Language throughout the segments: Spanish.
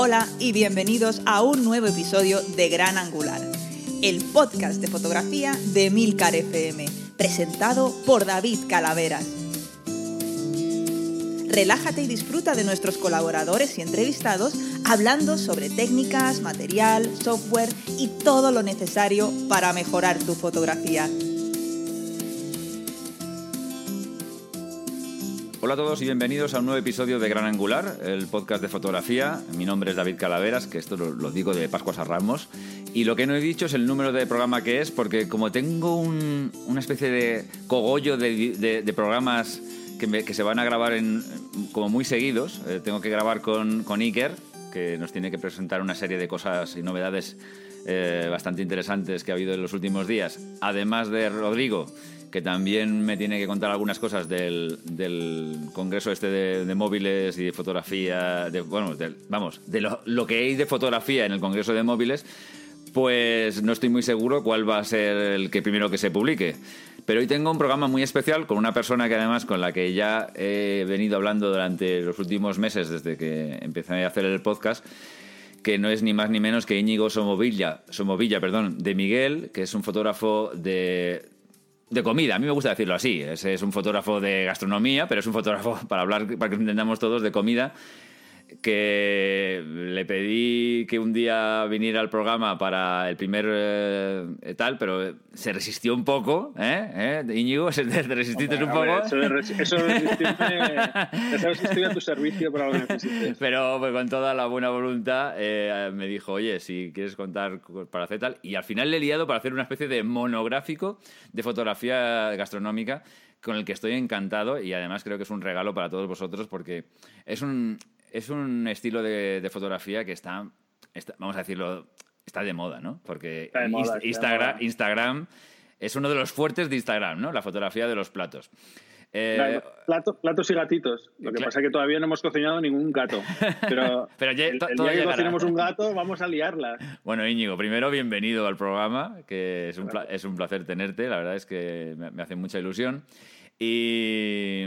Hola y bienvenidos a un nuevo episodio de Gran Angular, el podcast de fotografía de Milcar FM, presentado por David Calaveras. Relájate y disfruta de nuestros colaboradores y entrevistados hablando sobre técnicas, material, software y todo lo necesario para mejorar tu fotografía. Hola a todos y bienvenidos a un nuevo episodio de Gran Angular, el podcast de fotografía. Mi nombre es David Calaveras, que esto lo, digo de Pascuas a Ramos. Y lo que no he dicho es el número de programa que es, porque como tengo una especie de cogollo de, programas que, se van a grabar en, como muy seguidos, eh, tengo que grabar con, con Iker, que nos tiene que presentar una serie de cosas y novedades eh, bastante interesantes que ha habido en los últimos días, además de Rodrigo que también me tiene que contar algunas cosas del, congreso este de, móviles y de fotografía, de, bueno, vamos, de lo, que hay de fotografía en el congreso de móviles, pues no estoy muy seguro cuál va a ser el que primero que se publique. Pero hoy tengo un programa muy especial con una persona que además con la que ya he venido hablando durante los últimos meses desde que empecé a hacer el podcast que no es ni más ni menos que Íñigo Somovilla, Somovilla perdón, de Miguel, que es un fotógrafo de, de comida, a mí me gusta decirlo así. Es, es un fotógrafo de gastronomía, pero es un fotógrafo, para hablar, para que entendamos todos, de comida que le pedí que un día viniera al programa para el primer eh, tal, pero se resistió un poco, ¿eh? ¿Eh? Íñigo, ¿te resististe un poco? Eso, de resistirme, a tu servicio para lo que necesites. Pero pues, con toda la buena voluntad eh, me dijo, oye, si quieres contar para hacer tal, y al final le he liado para hacer una especie de monográfico de fotografía gastronómica con el que estoy encantado y además creo que es un regalo para todos vosotros porque es un es un estilo de, fotografía que está, vamos a decirlo, está de moda, ¿no? Porque Instagram, Instagram es uno de los fuertes de Instagram, ¿no? La fotografía de los platos. Eh, platos y gatitos. Lo que pasa es que todavía no hemos cocinado ningún gato. Pero, pero ya, el, día que cocinemos un gato, vamos a liarla. Bueno, Íñigo, primero bienvenido al programa, que es un, es un placer tenerte. La verdad es que me, hace mucha ilusión. Y,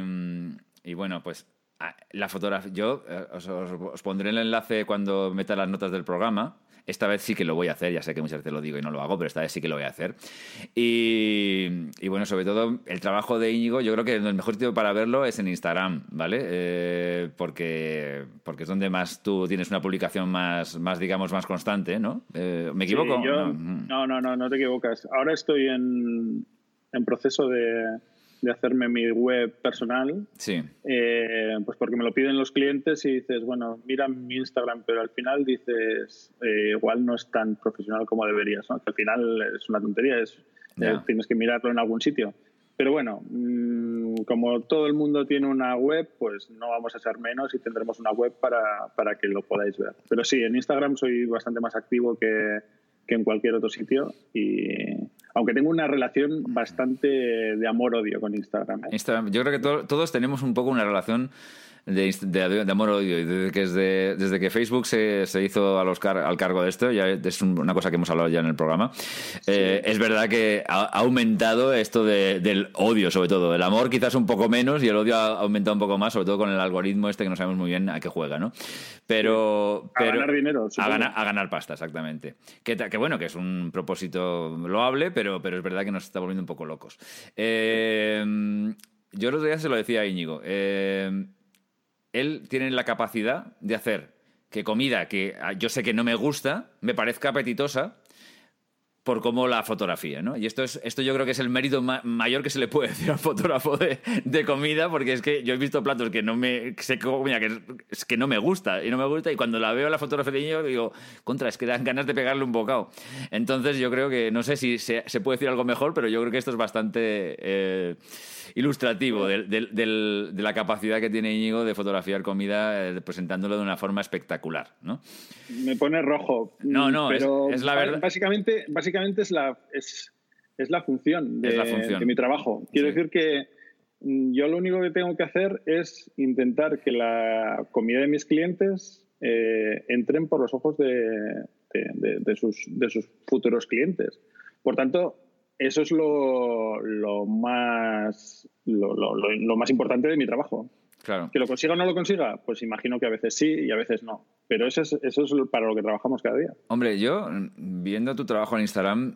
y bueno, pues la fotografía. Yo eh, os, pondré el enlace cuando meta las notas del programa. Esta vez sí que lo voy a hacer, ya sé que muchas veces lo digo y no lo hago, pero esta vez sí que lo voy a hacer. Y, bueno, sobre todo el trabajo de Íñigo, yo creo que el mejor sitio para verlo es en Instagram, ¿vale? Eh, porque, porque es donde más tú tienes una publicación más, más digamos, más constante, ¿no? Eh, ¿Me equivoco? Mm. no. no, no, no, te equivocas. Ahora estoy en, en proceso de, de hacerme mi web personal. Sí. Eh, pues porque me lo piden los clientes y dices, bueno, mira mi Instagram, pero al final dices, eh, igual no es tan profesional como deberías, al final es una tontería, es, eh, tienes que mirarlo en algún sitio. Pero bueno, mm, como todo el mundo tiene una web, pues no vamos a ser menos y tendremos una web para, para que lo podáis ver. Pero sí, en Instagram soy bastante más activo que, que en cualquier otro sitio y, aunque tengo una relación bastante de amor-odio con Instagram. ¿eh? Instagram. Yo creo que todos tenemos un poco una relación de, de, amor odio. Desde que, desde, desde que Facebook se, se hizo a los al cargo de esto, ya es una cosa que hemos hablado ya en el programa, eh, es verdad que ha, aumentado esto del odio, sobre todo. El amor quizás un poco menos y el odio ha aumentado un poco más, sobre todo con el algoritmo este que no sabemos muy bien a qué juega, ¿no? Pero, a ganar dinero. A ganar, a ganar, pasta, exactamente. Que, que, bueno, que es un propósito loable, pero, pero es verdad que nos está volviendo un poco locos. Eh, yo el otro día se lo decía a Íñigo. Eh, él tiene la capacidad de hacer que comida que ah, yo sé que no me gusta me parezca apetitosa por cómo la fotografía, ¿no? Y esto es esto yo creo que es el mérito mayor que se le puede decir al fotógrafo de, comida, porque es que yo he visto platos que no me sé comida que, es, que no me gusta y no me gusta y cuando la veo la fotografía de niño digo contra es que dan ganas de pegarle un bocado. Entonces yo creo que no sé si se, puede decir algo mejor, pero yo creo que esto es bastante eh, ilustrativo de, la capacidad que tiene Íñigo de fotografiar comida eh, presentándolo de una forma espectacular, ¿no? Me pone rojo. No, no, pero es, la verdad. Básicamente, básicamente es la, es, la función, de, mi trabajo. Quiero decir que mm, yo lo único que tengo que hacer es intentar que la comida de mis clientes eh, entren por los ojos de, sus, de sus futuros clientes. Por tanto, eso es lo, más, lo, más importante de mi trabajo. Claro. Que lo consiga o no lo consiga, pues imagino que a veces sí y a veces no. Pero eso es, eso es para lo que trabajamos cada día. Hombre, yo, viendo tu trabajo en Instagram,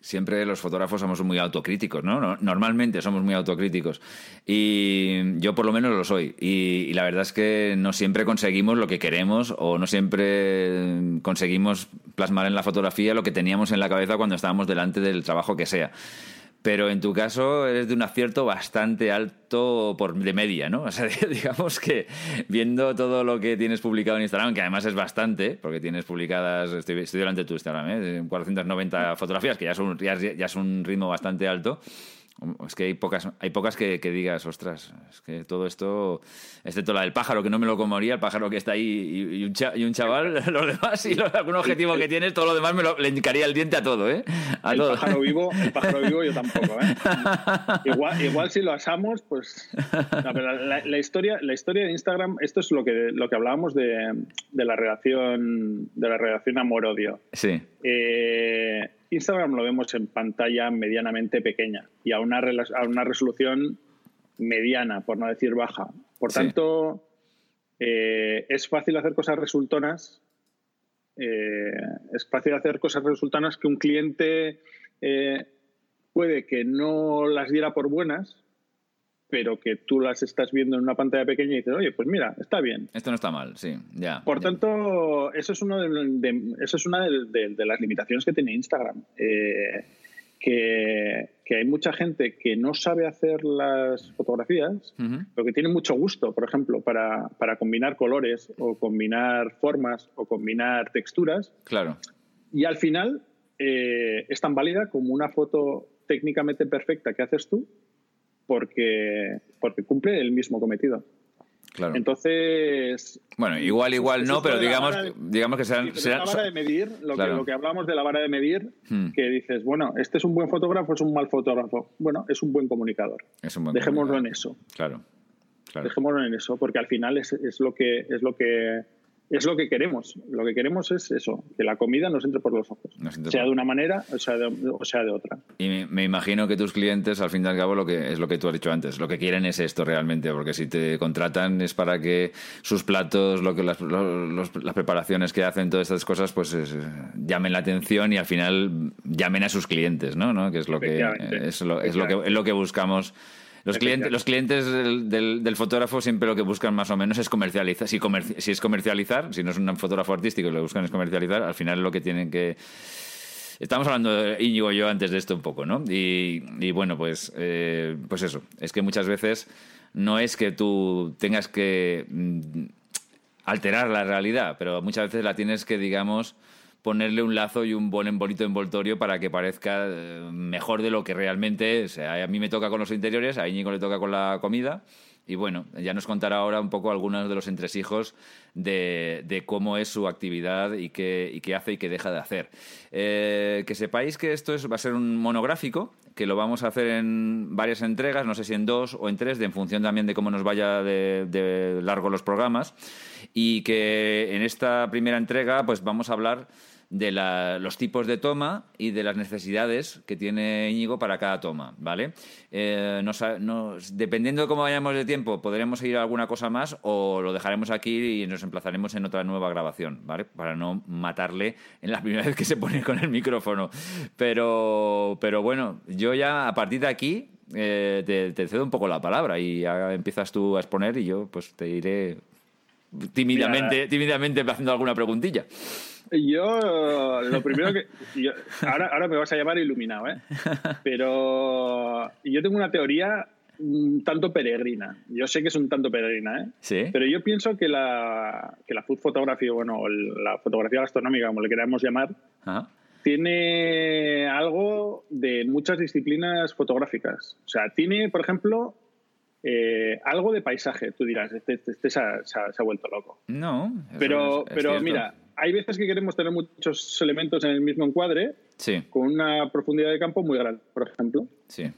siempre los fotógrafos somos muy autocríticos, ¿no? Normalmente somos muy autocríticos. Y yo por lo menos lo soy. Y, la verdad es que no siempre conseguimos lo que queremos o no siempre conseguimos plasmar en la fotografía lo que teníamos en la cabeza cuando estábamos delante del trabajo que sea pero en tu caso eres de un acierto bastante alto por de media, ¿no? O sea, digamos que viendo todo lo que tienes publicado en Instagram, que además es bastante, porque tienes publicadas, estoy, delante de tu Instagram, ¿eh? 490 fotografías, que ya ya es un ritmo bastante alto. Es que hay pocas, hay pocas que, digas, ostras, es que todo esto, excepto la del pájaro, que no me lo comería, el pájaro que está ahí y, un, y un, chaval, los demás, y algún objetivo que tienes, todo lo demás me lo, le indicaría el diente a todo, ¿eh? A el, Pájaro vivo, el pájaro vivo yo tampoco, ¿eh? Igual, igual si lo asamos, pues... la, historia, la historia de Instagram, esto es lo que, lo que hablábamos de, de la relación, de la relación amor-odio. Sí. Eh, Instagram lo vemos en pantalla medianamente pequeña y a una, a una resolución mediana, por no decir baja. Por tanto, eh, es fácil hacer cosas resultonas. Eh, es fácil hacer cosas resultonas que un cliente eh, puede que no las diera por buenas, pero que tú las estás viendo en una pantalla pequeña y dices, oye, pues mira, está bien. Esto no está mal, sí, ya. Por tanto, eso es, uno de, eso es una de, las limitaciones que tiene Instagram. Eh, que, hay mucha gente que no sabe hacer las fotografías, pero que tiene mucho gusto, por ejemplo, para, combinar colores o combinar formas o combinar texturas. Claro. Y al final eh, es tan válida como una foto técnicamente perfecta que haces tú, porque, porque cumple el mismo cometido. Claro. Entonces. Bueno, igual, igual no, pero digamos, digamos que serán. la vara de medir, lo, que, lo que hablamos de la vara de medir, hmm. que dices, bueno, este es un buen fotógrafo, es un mal fotógrafo. Bueno, es un buen comunicador. Es un buen Dejémoslo en eso. Claro. Dejémoslo en eso, porque al final es, es lo que es lo que es lo que queremos. Lo que queremos es eso, que la comida nos entre por los ojos. Sea de una manera o sea de, o sea de otra. Y me, imagino que tus clientes, al fin y al cabo, lo que es lo que tú has dicho antes, lo que quieren es esto realmente, porque si te contratan es para que sus platos, lo que las, las preparaciones que hacen, todas estas cosas, pues llamen la atención y al final llamen a sus clientes, ¿no? ¿No? Que es lo que es lo, es lo que es lo que buscamos los clientes, los clientes del, fotógrafo siempre lo que buscan más o menos es comercializar. Si, si es comercializar, si no es un fotógrafo artístico y lo que buscan es comercializar, al final lo que tienen que... Estamos hablando, Íñigo y yo, antes de esto un poco, ¿no? Y, bueno, pues, eh, pues eso. Es que muchas veces no es que tú tengas que mm, alterar la realidad, pero muchas veces la tienes que, digamos, ponerle un lazo y un bonito envoltorio para que parezca eh, mejor de lo que realmente es. A mí me toca con los interiores, a Íñigo le toca con la comida. Y bueno, ya nos contará ahora un poco algunos de los entresijos de, cómo es su actividad y qué, y qué, hace y qué deja de hacer. Eh, que sepáis que esto es, va a ser un monográfico, que lo vamos a hacer en varias entregas, no sé si en dos o en tres, de, en función también de cómo nos vaya de largo los programas. Y que en esta primera entrega pues vamos a hablar de los tipos de toma y de las necesidades que tiene Íñigo para cada toma, ¿vale? Eh, dependiendo de cómo vayamos de tiempo, podremos ir a alguna cosa más o lo dejaremos aquí y nos emplazaremos en otra nueva grabación, ¿vale? Para no matarle en la primera vez que se pone con el micrófono. Pero, pero bueno, yo ya a partir de aquí eh, te, cedo un poco la palabra y ya empiezas tú a exponer y yo pues te iré tímidamente, tímidamente haciendo alguna preguntilla. Yo, lo primero que. ahora, ahora me vas a llamar iluminado, ¿eh? Pero yo tengo una teoría un tanto peregrina. Yo sé que es un tanto peregrina, ¿eh? Sí. Pero yo pienso que la, que la food photography, bueno, la fotografía gastronómica, como le queramos llamar, tiene algo de muchas disciplinas fotográficas. O sea, tiene, por ejemplo, eh, algo de paisaje. Tú dirás, este, este, este se, ha, vuelto loco. No. Pero, pero mira, hay veces que queremos tener muchos elementos en el mismo encuadre, con una profundidad de campo muy grande, por ejemplo. Sí.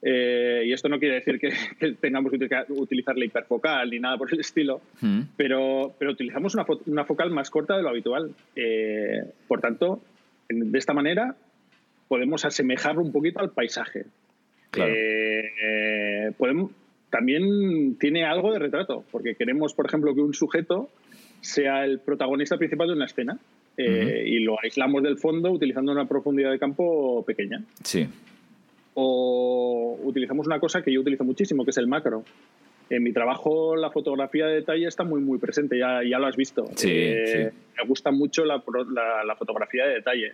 Eh, y esto no quiere decir que, tengamos que utilizar la hiperfocal ni nada por el estilo, mm. pero, pero utilizamos una, una, focal más corta de lo habitual. Eh, por tanto, de esta manera podemos asemejarlo un poquito al paisaje. Claro. Eh, podemos, también tiene algo de retrato, porque queremos, por ejemplo, que un sujeto sea el protagonista principal de una escena. Eh, y lo aislamos del fondo utilizando una profundidad de campo pequeña. Sí. O utilizamos una cosa que yo utilizo muchísimo, que es el macro. En mi trabajo la fotografía de detalle está muy muy presente, ya, ya lo has visto. Sí, eh, Me gusta mucho la, la, fotografía de detalle.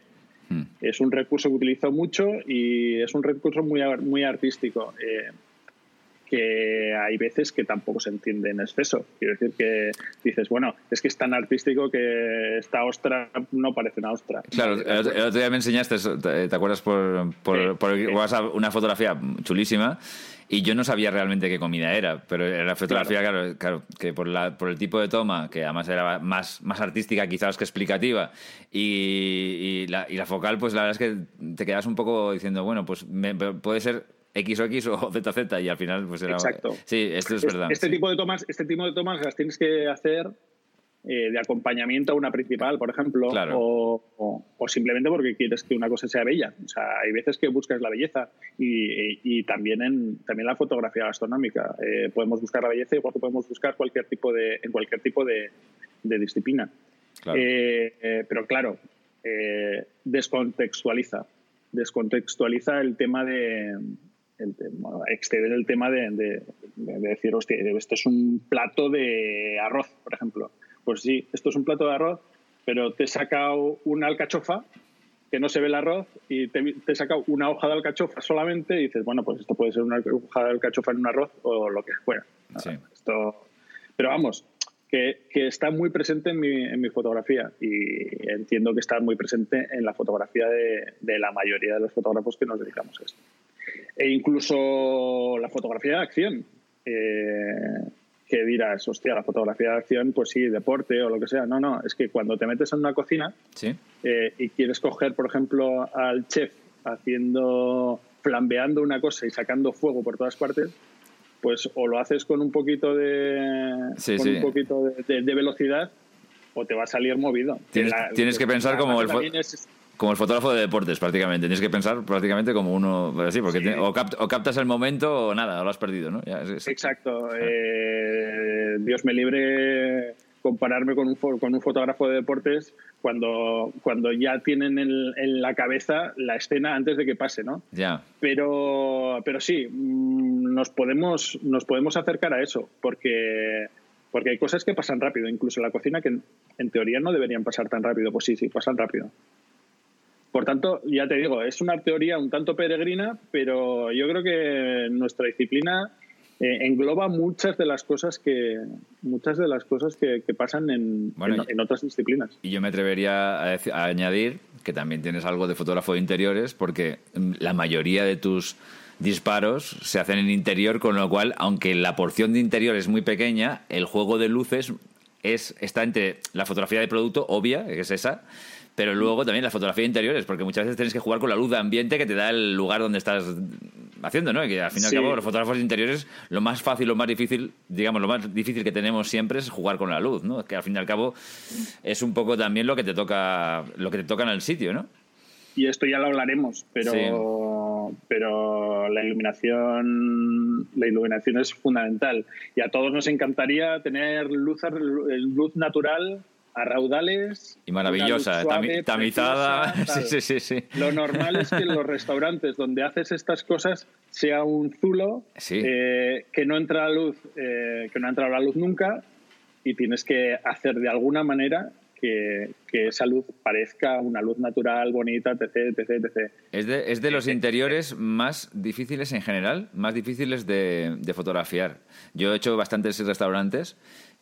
Hmm. Es un recurso que utilizo mucho y es un recurso muy, muy artístico. Eh, que hay veces que tampoco se entiende en exceso. Quiero decir que dices, bueno, es que es tan artístico que esta ostra no parece una ostra. Claro, el, otro día me enseñaste, ¿te, acuerdas por, por, por WhatsApp una fotografía chulísima? Y yo no sabía realmente qué comida era, pero era la fotografía, claro, claro, que por, la, por el tipo de toma, que además era más, más artística quizás que explicativa, y, la, y la focal, pues la verdad es que te quedas un poco diciendo, bueno, pues puede ser X o X o Z Z y al final pues era... Exacto. Sí, esto es verdad. Este, tipo de tomas, este tipo de tomas las tienes que hacer eh, de acompañamiento a una principal, por ejemplo, o, simplemente porque quieres que una cosa sea bella. O sea, hay veces que buscas la belleza y, también en también la fotografía gastronómica. Eh, podemos buscar la belleza igual que podemos buscar cualquier tipo de, en cualquier tipo de, disciplina. Eh, pero claro, descontextualiza. Descontextualiza el tema de, el exceder el tema de, decir, hostia, esto es un plato de arroz, por ejemplo. Pues sí, esto es un plato de arroz, pero te he sacado una alcachofa que no se ve el arroz y te, he sacado una hoja de alcachofa solamente y dices, bueno, pues esto puede ser una hoja de alcachofa en un arroz o lo que fuera. Esto, pero vamos, que, está muy presente en mi, en mi, fotografía y entiendo que está muy presente en la fotografía de, de la mayoría de los fotógrafos que nos dedicamos a esto e incluso la fotografía de acción. Eh, que dirás, hostia, la fotografía de acción, pues sí, deporte o lo que sea. No, no, es que cuando te metes en una cocina eh, y quieres coger, por ejemplo, al chef haciendo, flambeando una cosa y sacando fuego por todas partes, pues o lo haces con un poquito de, con un poquito de, velocidad o te va a salir movido. Tienes, que pensar como el como el fotógrafo de deportes prácticamente. Tienes que pensar prácticamente como uno así, porque o, captas el momento o nada, o lo has perdido, ¿no? Exacto. Eh, Dios me libre compararme con un, con un fotógrafo de deportes cuando, cuando ya tienen en, la cabeza la escena antes de que pase, ¿no? Ya. Pero, pero sí, mm, nos podemos, nos podemos acercar a eso, porque, porque hay cosas que pasan rápido, incluso en la cocina que en teoría no deberían pasar tan rápido. Pues sí, sí, pasan rápido. Por tanto, ya te digo, es una teoría un tanto peregrina, pero yo creo que nuestra disciplina eh, engloba muchas de las cosas que muchas de las cosas que, pasan en, en, otras disciplinas. Y yo me atrevería a, añadir que también tienes algo de fotógrafo de interiores, porque mm, la mayoría de tus disparos se hacen en interior, con lo cual, aunque la porción de interior es muy pequeña, el juego de luces es, está entre la fotografía de producto, obvia, que es esa, pero luego también la fotografía de interiores, porque muchas veces tienes que jugar con la luz de ambiente que te da el lugar donde estás haciendo, ¿no? Y que al fin y al cabo los fotógrafos de interiores, lo más fácil, lo más difícil, digamos, lo más difícil que tenemos siempre es jugar con la luz, ¿no? Que al fin y al cabo es un poco también lo que te toca, lo que te toca en el sitio, ¿no? Y esto ya lo hablaremos, pero, pero la iluminación, la iluminación es fundamental. Y a todos nos encantaría tener luz, luz natural a raudales. Y maravillosa, tamizada. sí, sí, sí, Lo normal es que en los restaurantes donde haces estas cosas sea un zulo eh, que no entra la luz, eh, que no ha entrado la luz nunca y tienes que hacer de alguna manera que, esa luz parezca una luz natural, bonita, etc, etc, etc. Es de, es de los interiores más difíciles en general, más difíciles de, de fotografiar. Yo he hecho bastantes restaurantes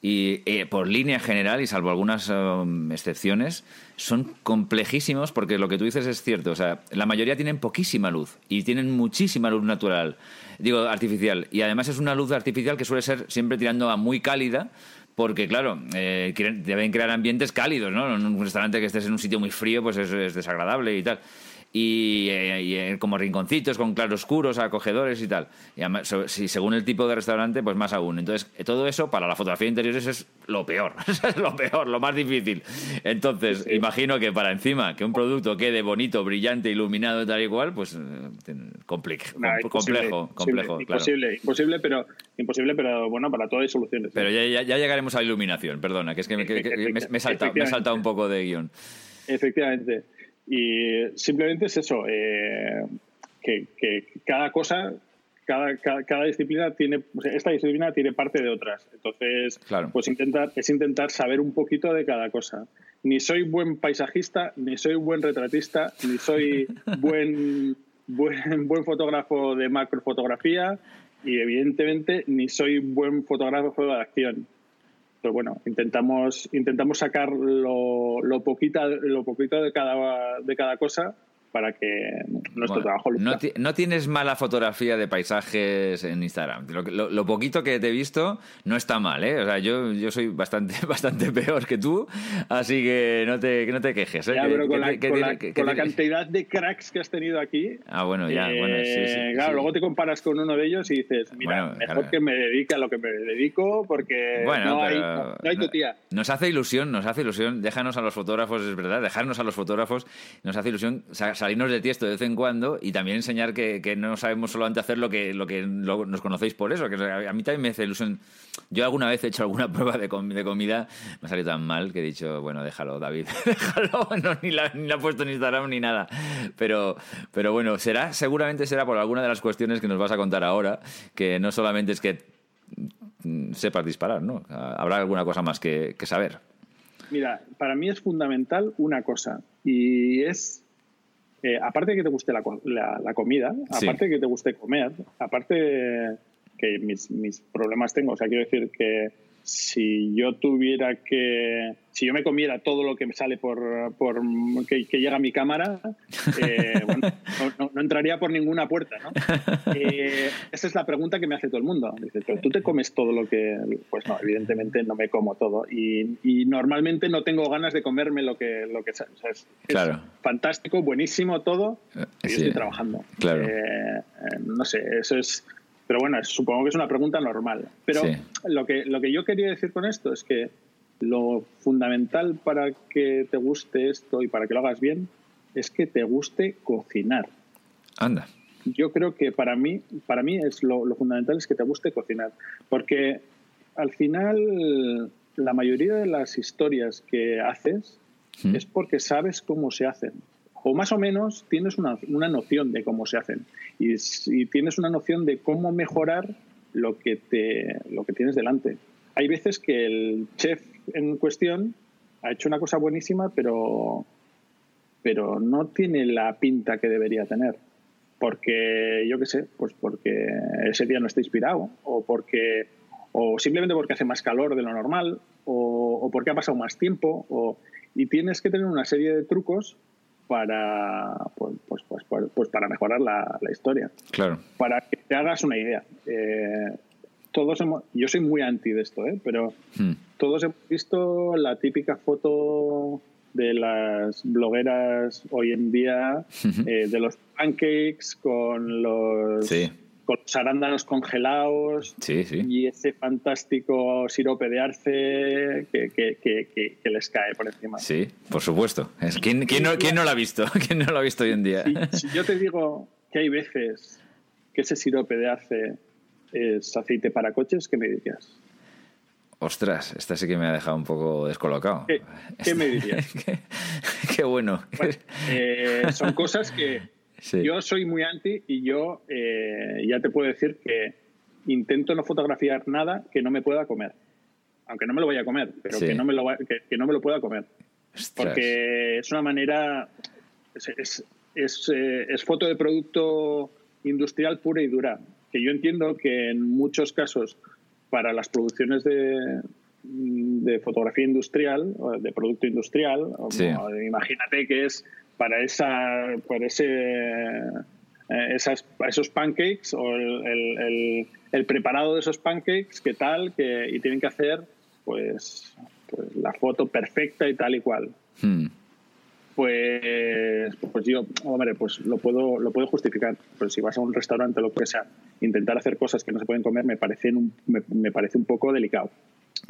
y eh, por línea general, y salvo algunas um, excepciones, son complejísimos porque lo que tú dices es cierto. O sea, la mayoría tienen poquísima luz y tienen muchísima luz natural, digo, artificial. Y además es una luz artificial que suele ser siempre tirando a muy cálida. Porque, claro, eh, deben crear ambientes cálidos, ¿no? En un restaurante que estés en un sitio muy frío, pues es, es desagradable y tal. Y, eh, como rinconcitos con claroscuros, acogedores y tal. Y además, si según el tipo de restaurante, pues más aún. Entonces, todo eso para la fotografía de interiores es lo peor, es lo peor, lo más difícil. Entonces, imagino que para encima que un producto quede bonito, brillante, iluminado tal y cual, pues eh, complejo, complejo, complejo. Imposible, imposible, pero imposible, pero bueno, para todo hay soluciones. Pero ya, ya, llegaremos a la iluminación, perdona, que es que me, he saltado, me saltado un poco de guion. Efectivamente. Y simplemente es eso, eh, que, cada cosa, cada, cada, disciplina tiene, esta disciplina tiene parte de otras. Entonces, pues intentar, es intentar saber un poquito de cada cosa. Ni soy buen paisajista, ni soy buen retratista, ni soy buen, buen, buen fotógrafo de macrofotografía y evidentemente ni soy buen fotógrafo de acción pero bueno, intentamos, intentamos sacar lo, lo, poquita, lo poquito de cada, de cada cosa para que nuestro trabajo no, no, tienes mala fotografía de paisajes en Instagram. Lo, poquito que te he visto no está mal, ¿eh? O sea, yo, yo soy bastante, bastante peor que tú, así que no te, no te quejes. ¿eh? con, la, cantidad de cracks que has tenido aquí. Ah, bueno, ya, bueno, sí, sí, eh, Claro, luego te comparas con uno de ellos y dices, mira, mejor que me dedique a lo que me dedico porque no, hay, no, hay, tu tía. Nos hace ilusión, nos hace ilusión. Déjanos a los fotógrafos, es verdad, dejarnos a los fotógrafos, nos hace ilusión salirnos de tiesto de vez en cuando y también enseñar que, que no sabemos solamente hacer lo que, lo que nos conocéis por eso. Que a mí también me hace ilusión. Yo alguna vez he hecho alguna prueba de, de comida, me ha salido tan mal que he dicho, bueno, déjalo, David, déjalo. No, ni, la, ni la he puesto en Instagram ni nada. Pero, pero bueno, será, seguramente será por alguna de las cuestiones que nos vas a contar ahora, que no solamente es que sepas disparar, ¿no? Habrá alguna cosa más que, que saber. Mira, para mí es fundamental una cosa y es eh, aparte de que te guste la, la, comida, aparte de que te guste comer, aparte que mis, mis problemas tengo, o sea, quiero decir que si yo tuviera que, si yo me comiera todo lo que me sale por, por que, llega a mi cámara, eh, bueno, no, entraría por ninguna puerta, ¿no? Eh, esa es la pregunta que me hace todo el mundo. Dice, ¿tú te comes todo lo que...? Pues no, evidentemente no me como todo. Y, y normalmente no tengo ganas de comerme lo que... Lo que es, claro. fantástico, buenísimo todo, y estoy trabajando. Claro. Eh, no sé, eso es pero bueno, supongo que es una pregunta normal. Pero lo, que, lo que yo quería decir con esto es que lo fundamental para que te guste esto y para que lo hagas bien es que te guste cocinar. Anda. Yo creo que para mí, para mí es lo, fundamental es que te guste cocinar. Porque al final la mayoría de las historias que haces ¿Mm? es porque sabes cómo se hacen o más o menos tienes una, una noción de cómo se hacen y, tienes una noción de cómo mejorar lo que, te, lo que tienes delante. Hay veces que el chef en cuestión ha hecho una cosa buenísima, pero, pero no tiene la pinta que debería tener. Porque, yo qué sé, pues porque ese día no está inspirado, o porque o simplemente porque hace más calor de lo normal, o, o porque ha pasado más tiempo, o, y tienes que tener una serie de trucos para pues, pues, pues, pues, para mejorar la, historia. Claro. Para que te hagas una idea. Eh, todos hemos, yo soy muy anti de esto, ¿eh? pero hmm. todos hemos visto la típica foto de las blogueras hoy en día eh, de los pancakes con los con los arándanos congelados y ese fantástico sirope de arce que, que, que, les cae por encima. Sí, por supuesto. ¿Quién, quién, no, ¿Quién, no, lo ha visto? ¿Quién no lo ha visto hoy en día? Si, yo te digo que hay veces que ese sirope de arce es aceite para coches, ¿qué me dirías? Ostras, esta sí que me ha dejado un poco descolocado. ¿Qué, me dirías? qué, bueno. Eh, son cosas que, yo soy muy anti y yo eh, ya te puedo decir que intento no fotografiar nada que no me pueda comer. Aunque no me lo vaya a comer, pero que, no me lo, que, no me lo pueda comer. Porque es una manera. Es, es, eh, es, foto de producto industrial pura y dura. Que yo entiendo que en muchos casos, para las producciones de, de fotografía industrial, de producto industrial, imagínate que es para esa para ese eh, esas, esos pancakes o el, el, preparado de esos pancakes qué tal que y tienen que hacer pues, pues, la foto perfecta y tal y cual hmm. pues, pues yo, hombre, pues lo puedo, lo puedo justificar. Pues si vas a un restaurante o lo que sea, intentar hacer cosas que no se pueden comer me parece un, me, parece un poco delicado.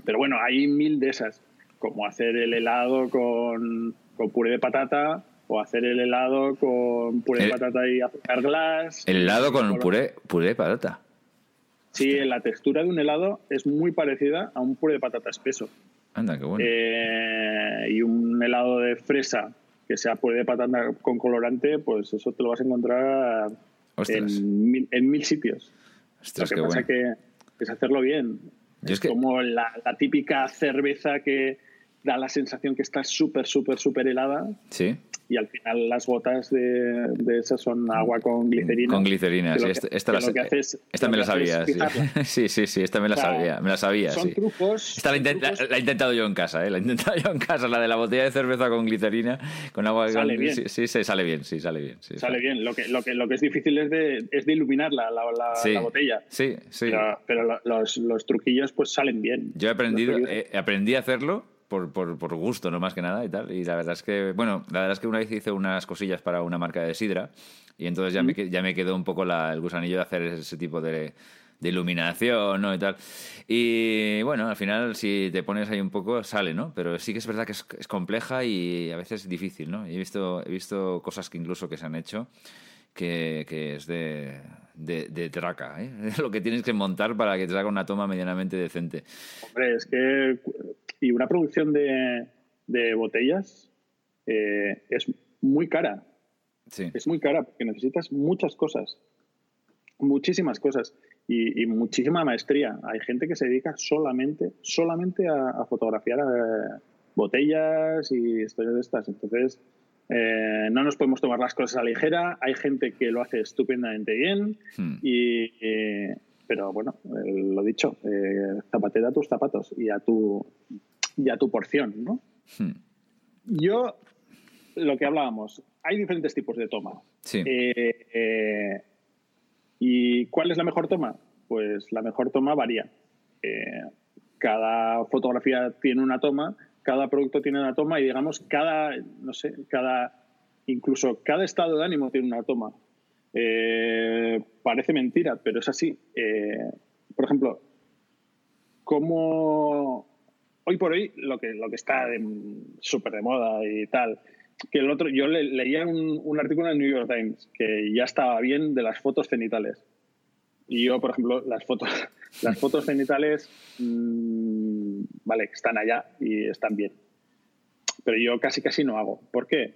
Pero bueno, hay mil de esas, como hacer el helado con, con puré de patata o hacer el helado con puré de patata y azúcar glass. El helado con puré, puré de patata. Sí, la textura de un helado es muy parecida a un puré de patata espeso. Anda, qué bueno. Eh, y un helado de fresa que sea puré de patata con colorante, pues eso te lo vas a encontrar en mil, en mil, sitios. Ostras, lo que pasa que es hacerlo bien. es, como la, la, típica cerveza que da la sensación que está súper, súper, súper helada. Sí y al final las gotas de, de esas son agua con glicerina. Con glicerina, sí. esta, esta me la sabía. Sí. sí, sí, esta me la sabía. Me la sabía, son sí. trucos. Esta la, he intentado yo en casa, ¿eh? La he intentado yo en casa, la de la botella de cerveza con glicerina, con agua. Sale bien. Sí, sí, sale bien, sí, sale bien. sale bien. Lo que, lo, que, lo que es difícil es de, es de iluminar la, la, la botella. Sí, sí. Pero, los, los, truquillos pues salen bien. Yo he aprendido, eh, aprendí a hacerlo por, por, por, gusto, no más que nada y tal. Y la verdad es que, bueno, la verdad es que una vez hice unas cosillas para una marca de sidra y entonces ya, me, ya me quedó un poco la, el gusanillo de hacer ese tipo de, de iluminación, ¿no? Y tal. Y bueno, al final si te pones ahí un poco sale, ¿no? Pero sí que es verdad que es, es compleja y a veces difícil, ¿no? he visto, he visto cosas que incluso que se han hecho que, que es de, de, de traca, ¿eh? lo que tienes que montar para que te haga una toma medianamente decente. Hombre, es que y una producción de, de botellas eh, es muy cara. Sí. Es muy cara porque necesitas muchas cosas, muchísimas cosas y, muchísima maestría. Hay gente que se dedica solamente, solamente a, fotografiar eh, botellas y historias de estas. Entonces, eh, no nos podemos tomar las cosas a ligera. Hay gente que lo hace estupendamente bien hmm. y, pero bueno, lo dicho, zapatera a tus zapatos y a tu y a tu porción, ¿no? Hmm. Yo, lo que hablábamos, hay diferentes tipos de toma. Sí. Eh, eh, ¿Y cuál es la mejor toma? Pues la mejor toma varía. Eh, cada fotografía tiene una toma, cada producto tiene una toma y digamos cada, no sé, cada, incluso cada estado de ánimo tiene una toma. parece mentira, pero es así. por ejemplo, ¿cómo, hoy por hoy lo que, lo que está súper de moda y tal, que el otro, yo leía un, artículo en el New York Times que ya estaba bien de las fotos cenitales. Y yo, por ejemplo, las fotos, las fotos cenitales, mmm, vale, están allá y están bien. Pero yo casi casi no hago. ¿Por qué?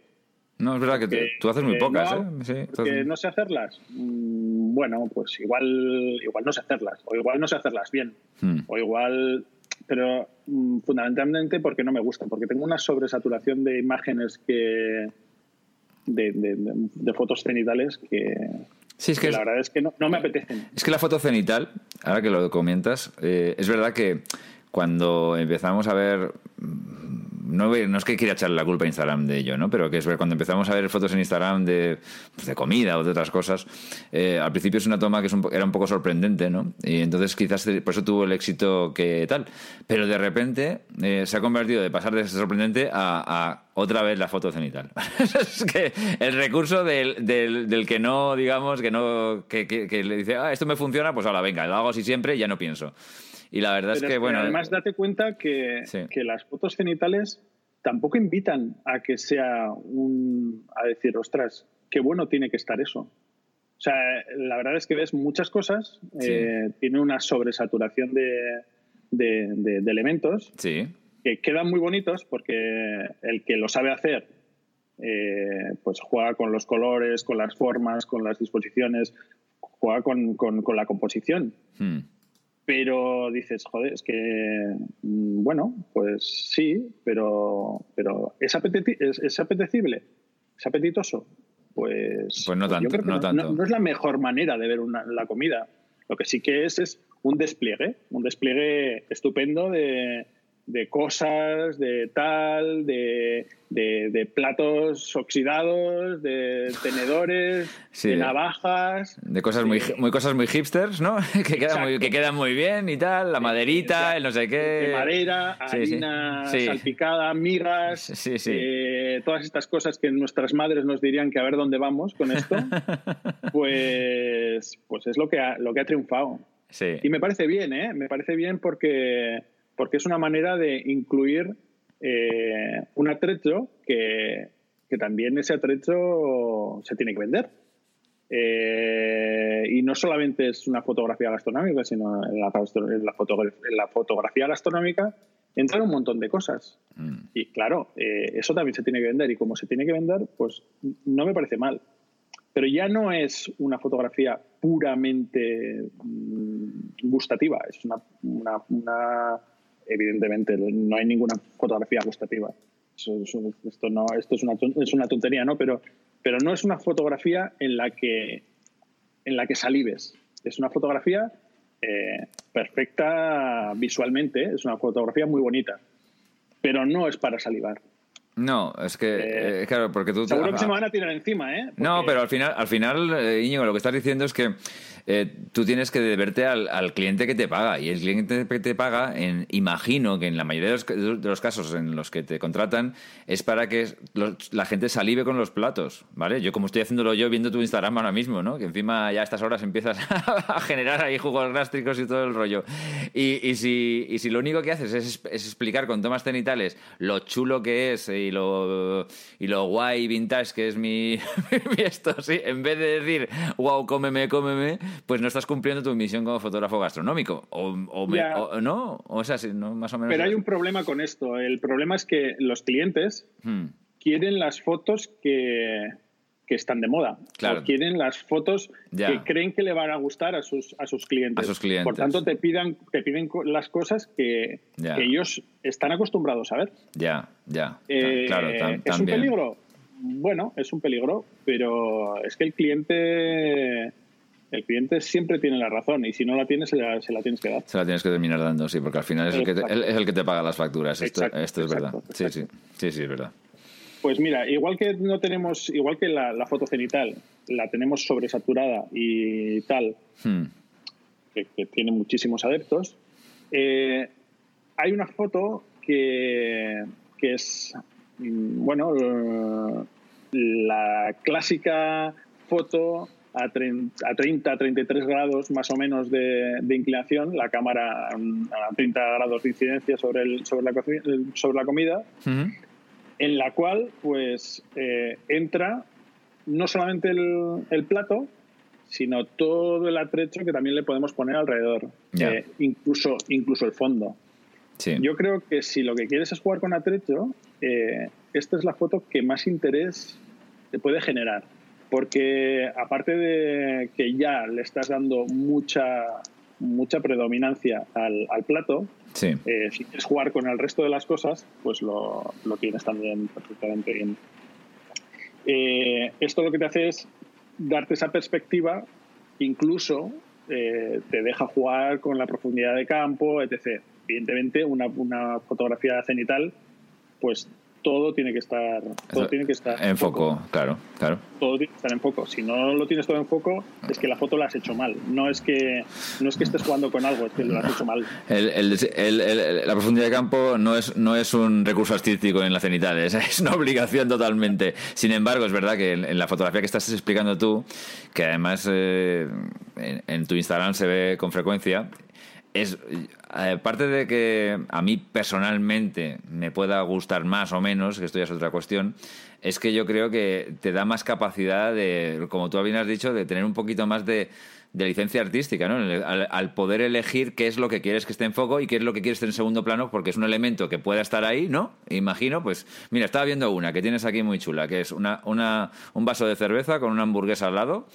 No, es verdad que tú haces muy pocas, ¿eh? Sí, porque no sé hacerlas. Mm, bueno, pues igual, igual no sé hacerlas. O igual no sé hacerlas bien. Hmm. O igual pero mm, fundamentalmente porque no me gustan, porque tengo una sobresaturación de imágenes que de, fotos cenitales que, sí, es que, la verdad es que no, me apetecen. Es que la foto cenital, ahora que lo comentas, eh, es verdad que cuando empezamos a ver no, no, es que quiera echarle la culpa a Instagram de ello, ¿no? Pero que es ver, cuando empezamos a ver fotos en Instagram de, pues, de comida o de otras cosas, eh, al principio es una toma que era un poco sorprendente, ¿no? Y entonces quizás por eso tuvo el éxito que tal. Pero de repente eh, se ha convertido de pasar de ser sorprendente a, otra vez la foto cenital. es que el recurso del, del, que no, digamos, que no, que, que, le dice, ah, esto me funciona, pues ahora venga, lo hago así siempre y ya no pienso. Y la verdad es que, bueno. Además, date cuenta que, que, las fotos cenitales tampoco invitan a que sea un. a decir, ostras, qué bueno tiene que estar eso. O sea, la verdad es que ves muchas cosas, eh, tiene una sobresaturación de, de, elementos que quedan muy bonitos porque el que lo sabe hacer eh, pues juega con los colores, con las formas, con las disposiciones, juega con, con, la composición. Hmm. Pero dices, joder, es que, mm, bueno, pues sí, pero, pero ¿es, es, apetecible? ¿Es apetitoso? Pues, pues no tanto. no, tanto. No, es la mejor manera de ver la comida. Lo que sí que es es un despliegue, un despliegue estupendo de, de cosas, de tal, de, de, platos oxidados, de tenedores, de navajas. De cosas muy, muy cosas muy hipsters, ¿no? que, quedan muy, que quedan muy bien y tal, la maderita, el no sé qué. De madera, harina salpicada, migas, eh, todas estas cosas que nuestras madres nos dirían que a ver dónde vamos con esto, pues, pues es lo que ha, lo que ha triunfado. Y me parece bien, ¿eh? Me parece bien porque porque es una manera de incluir eh, un atrecho que, también ese atrecho se tiene que vender. Eh, y no solamente es una fotografía gastronómica, sino en la, fotografía gastronómica entran un montón de cosas. Mm. Y claro, eh, eso también se tiene que vender. Y como se tiene que vender, pues no me parece mal. Pero ya no es una fotografía puramente mm, gustativa, es una evidentemente no hay ninguna fotografía gustativa. esto, no, esto es, una, es una tontería, ¿no? Pero, pero no es una fotografía en la que, en la que salives. Es una fotografía eh, perfecta visualmente, es una fotografía muy bonita, pero no es para salivar. No, es que, eh, eh, claro, porque tú... Seguro que se me van a tirar encima, ¿eh? No, pero al final, al final Íñigo, lo que estás diciendo es que eh, tú tienes que deberte al, cliente que te paga. Y el cliente que te paga, en, imagino que en la mayoría de los, casos en los que te contratan, es para que la gente salive con los platos, ¿vale? Yo como estoy haciéndolo yo viendo tu Instagram ahora mismo, ¿no? Que encima ya a estas horas empiezas a generar ahí jugos gástricos y todo el rollo. Y, si, y si lo único que haces es, explicar con tomas cenitales lo chulo que es y lo, y lo guay vintage que es mi, mi esto, sí, en vez de decir, wow, cómeme, cómeme, pues no estás cumpliendo tu misión como fotógrafo gastronómico. O, ¿No? O sea, más o menos. Pero hay un problema con esto. El problema es que los clientes hmm. quieren las fotos que, están de moda. Claro. quieren las fotos que creen que le van a gustar a sus, a sus clientes. A sus clientes. Por tanto, te, pidan, te piden las cosas que, ellos están acostumbrados a ver. Ya, ya. Eh, claro, ¿Es un peligro? Bueno, es un peligro, pero es que el cliente el cliente siempre tiene la razón y si no la tiene se la, tienes que dar. Se la tienes que terminar dando, sí, porque al final es el, que te, es el que te paga las facturas. Esto, esto es verdad. Sí, sí, sí, sí, es verdad. Pues mira, igual que no tenemos, igual que la, foto genital, la tenemos sobresaturada y tal, hmm. que, tiene muchísimos adeptos, eh, hay una foto que, que es, mm, bueno, la clásica foto a 30, a 33 grados más o menos de, inclinación, la cámara a 30 grados de incidencia sobre, el, sobre, la, sobre la comida, en la cual pues eh, entra no solamente el, plato, sino todo el atrecho que también le podemos poner alrededor, eh, incluso, incluso el fondo. Yo creo que si lo que quieres es jugar con atrecho, eh, esta es la foto que más interés te puede generar porque aparte de que ya le estás dando mucha mucha predominancia al, plato, eh, si quieres jugar con el resto de las cosas, pues lo, tienes también perfectamente bien. Eh, esto lo que te hace es darte esa perspectiva, incluso eh, te deja jugar con la profundidad de campo, etc. Evidentemente, una, una fotografía cenital, pues todo tiene que estar todo tiene que estar en foco, claro claro. Todo tiene que estar en foco. Si no lo tienes todo en foco es que la foto la has hecho mal. No es que no es que estés jugando con algo es que lo has hecho mal. La profundidad de campo no es no es un recurso artístico en la cenital es, una obligación totalmente. Sin embargo es verdad que en, la fotografía que estás explicando tú que además eh, en tu Instagram se ve con frecuencia es aparte de que a mí personalmente me pueda gustar más o menos, que esto ya es otra cuestión, es que yo creo que te da más capacidad de, como tú bien has dicho, de tener un poquito más de, licencia artística, ¿no? Al, poder elegir qué es lo que quieres que esté en foco y qué es lo que quieres esté en segundo plano, porque es un elemento que pueda estar ahí, ¿no? Imagino, pues, mira, estaba viendo una que tienes aquí muy chula, que es una, una, un vaso de cerveza con una hamburguesa al lado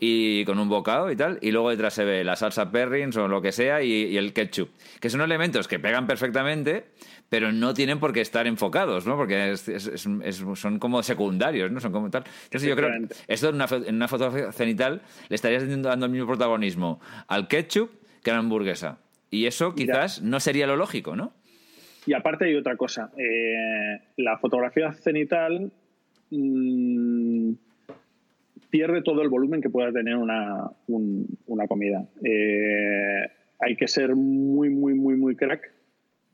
y con un bocado y tal, y luego detrás se ve la salsa perrins o lo que sea y, el ketchup, que son elementos que pegan perfectamente, pero no tienen por qué estar enfocados, ¿no? Porque son como secundarios, ¿no? Son como tal. Entonces yo creo que esto en una, en una foto cenital le estarías dando el mismo protagonismo al ketchup que a la hamburguesa. Y eso quizás no sería lo lógico, ¿no? Y aparte hay otra cosa. Eh, la fotografía cenital mm, pierde todo el volumen que pueda tener una, comida. Eh, hay que ser muy, muy, muy, muy crack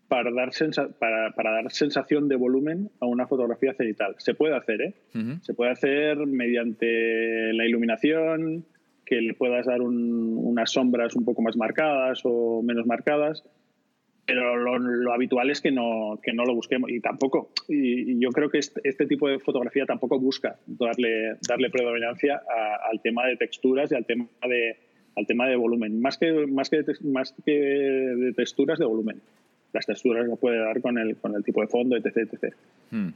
para dar, para, dar sensación de volumen a una fotografía cenital. Se puede hacer, ¿eh? Se puede hacer mediante la iluminación, que le puedas dar unas sombras un poco más marcadas o menos marcadas, pero lo, habitual es que no, que no lo busquemos y tampoco, y, yo creo que este, este, tipo de fotografía tampoco busca darle, darle predominancia al tema de texturas y al tema de, al tema de volumen, más que, más que, más que de texturas, de volumen. Las texturas lo puede dar con el, con el tipo de fondo, etc. etc. Hmm.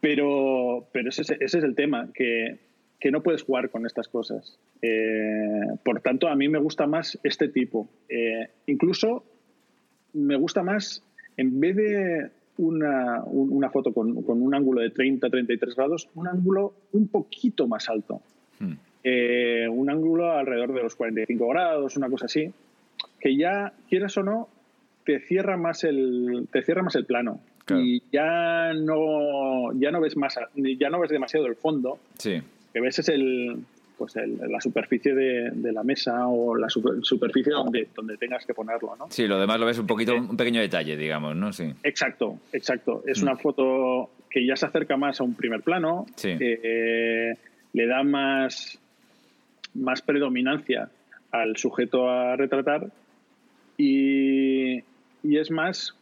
Pero, pero ese, ese, es el tema, que, que, no puedes jugar con estas cosas. Eh, por tanto, a mí me gusta más este tipo. Eh, incluso me gusta más, en vez de una, una foto con, con, un ángulo de 30-33 grados, un ángulo un poquito más alto. Hmm. Eh, un ángulo alrededor de los 45 grados, una cosa así, que ya, quieras o no, te cierra más el, te cierra más el plano. Y ya no, ya no ves más, ya no ves demasiado el fondo. Sí. Que ves es el, pues la superficie de, la mesa o la superficie donde, donde tengas que ponerlo, ¿no? Sí, lo demás lo ves un poquito, un pequeño detalle, digamos, ¿no? Sí. Exacto, exacto. Es mm. una foto que ya se acerca más a un primer plano, sí. eh, le da más, más predominancia al sujeto a retratar y, y es más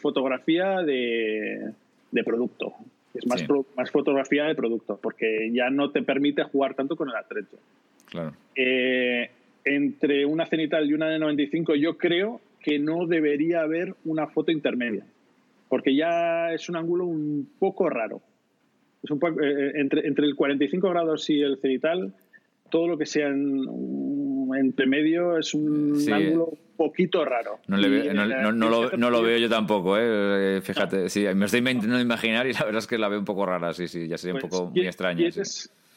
fotografía de, de producto. Es más, más fotografía de producto, porque ya no te permite jugar tanto con el atrecho. Claro. Eh, entre una cenital y una de 95, yo creo que no debería haber una foto intermedia, porque ya es un ángulo un poco raro. Es un poco, eh, entre, entre el 45 grados y el cenital, todo lo que sea entre medio es un ángulo poquito raro. No, lo, veo yo tampoco, ¿eh? fíjate. Sí, me estoy intentando imaginar y la verdad es que la veo un poco rara, sí, sí, ya sería un pues, poco muy extraña.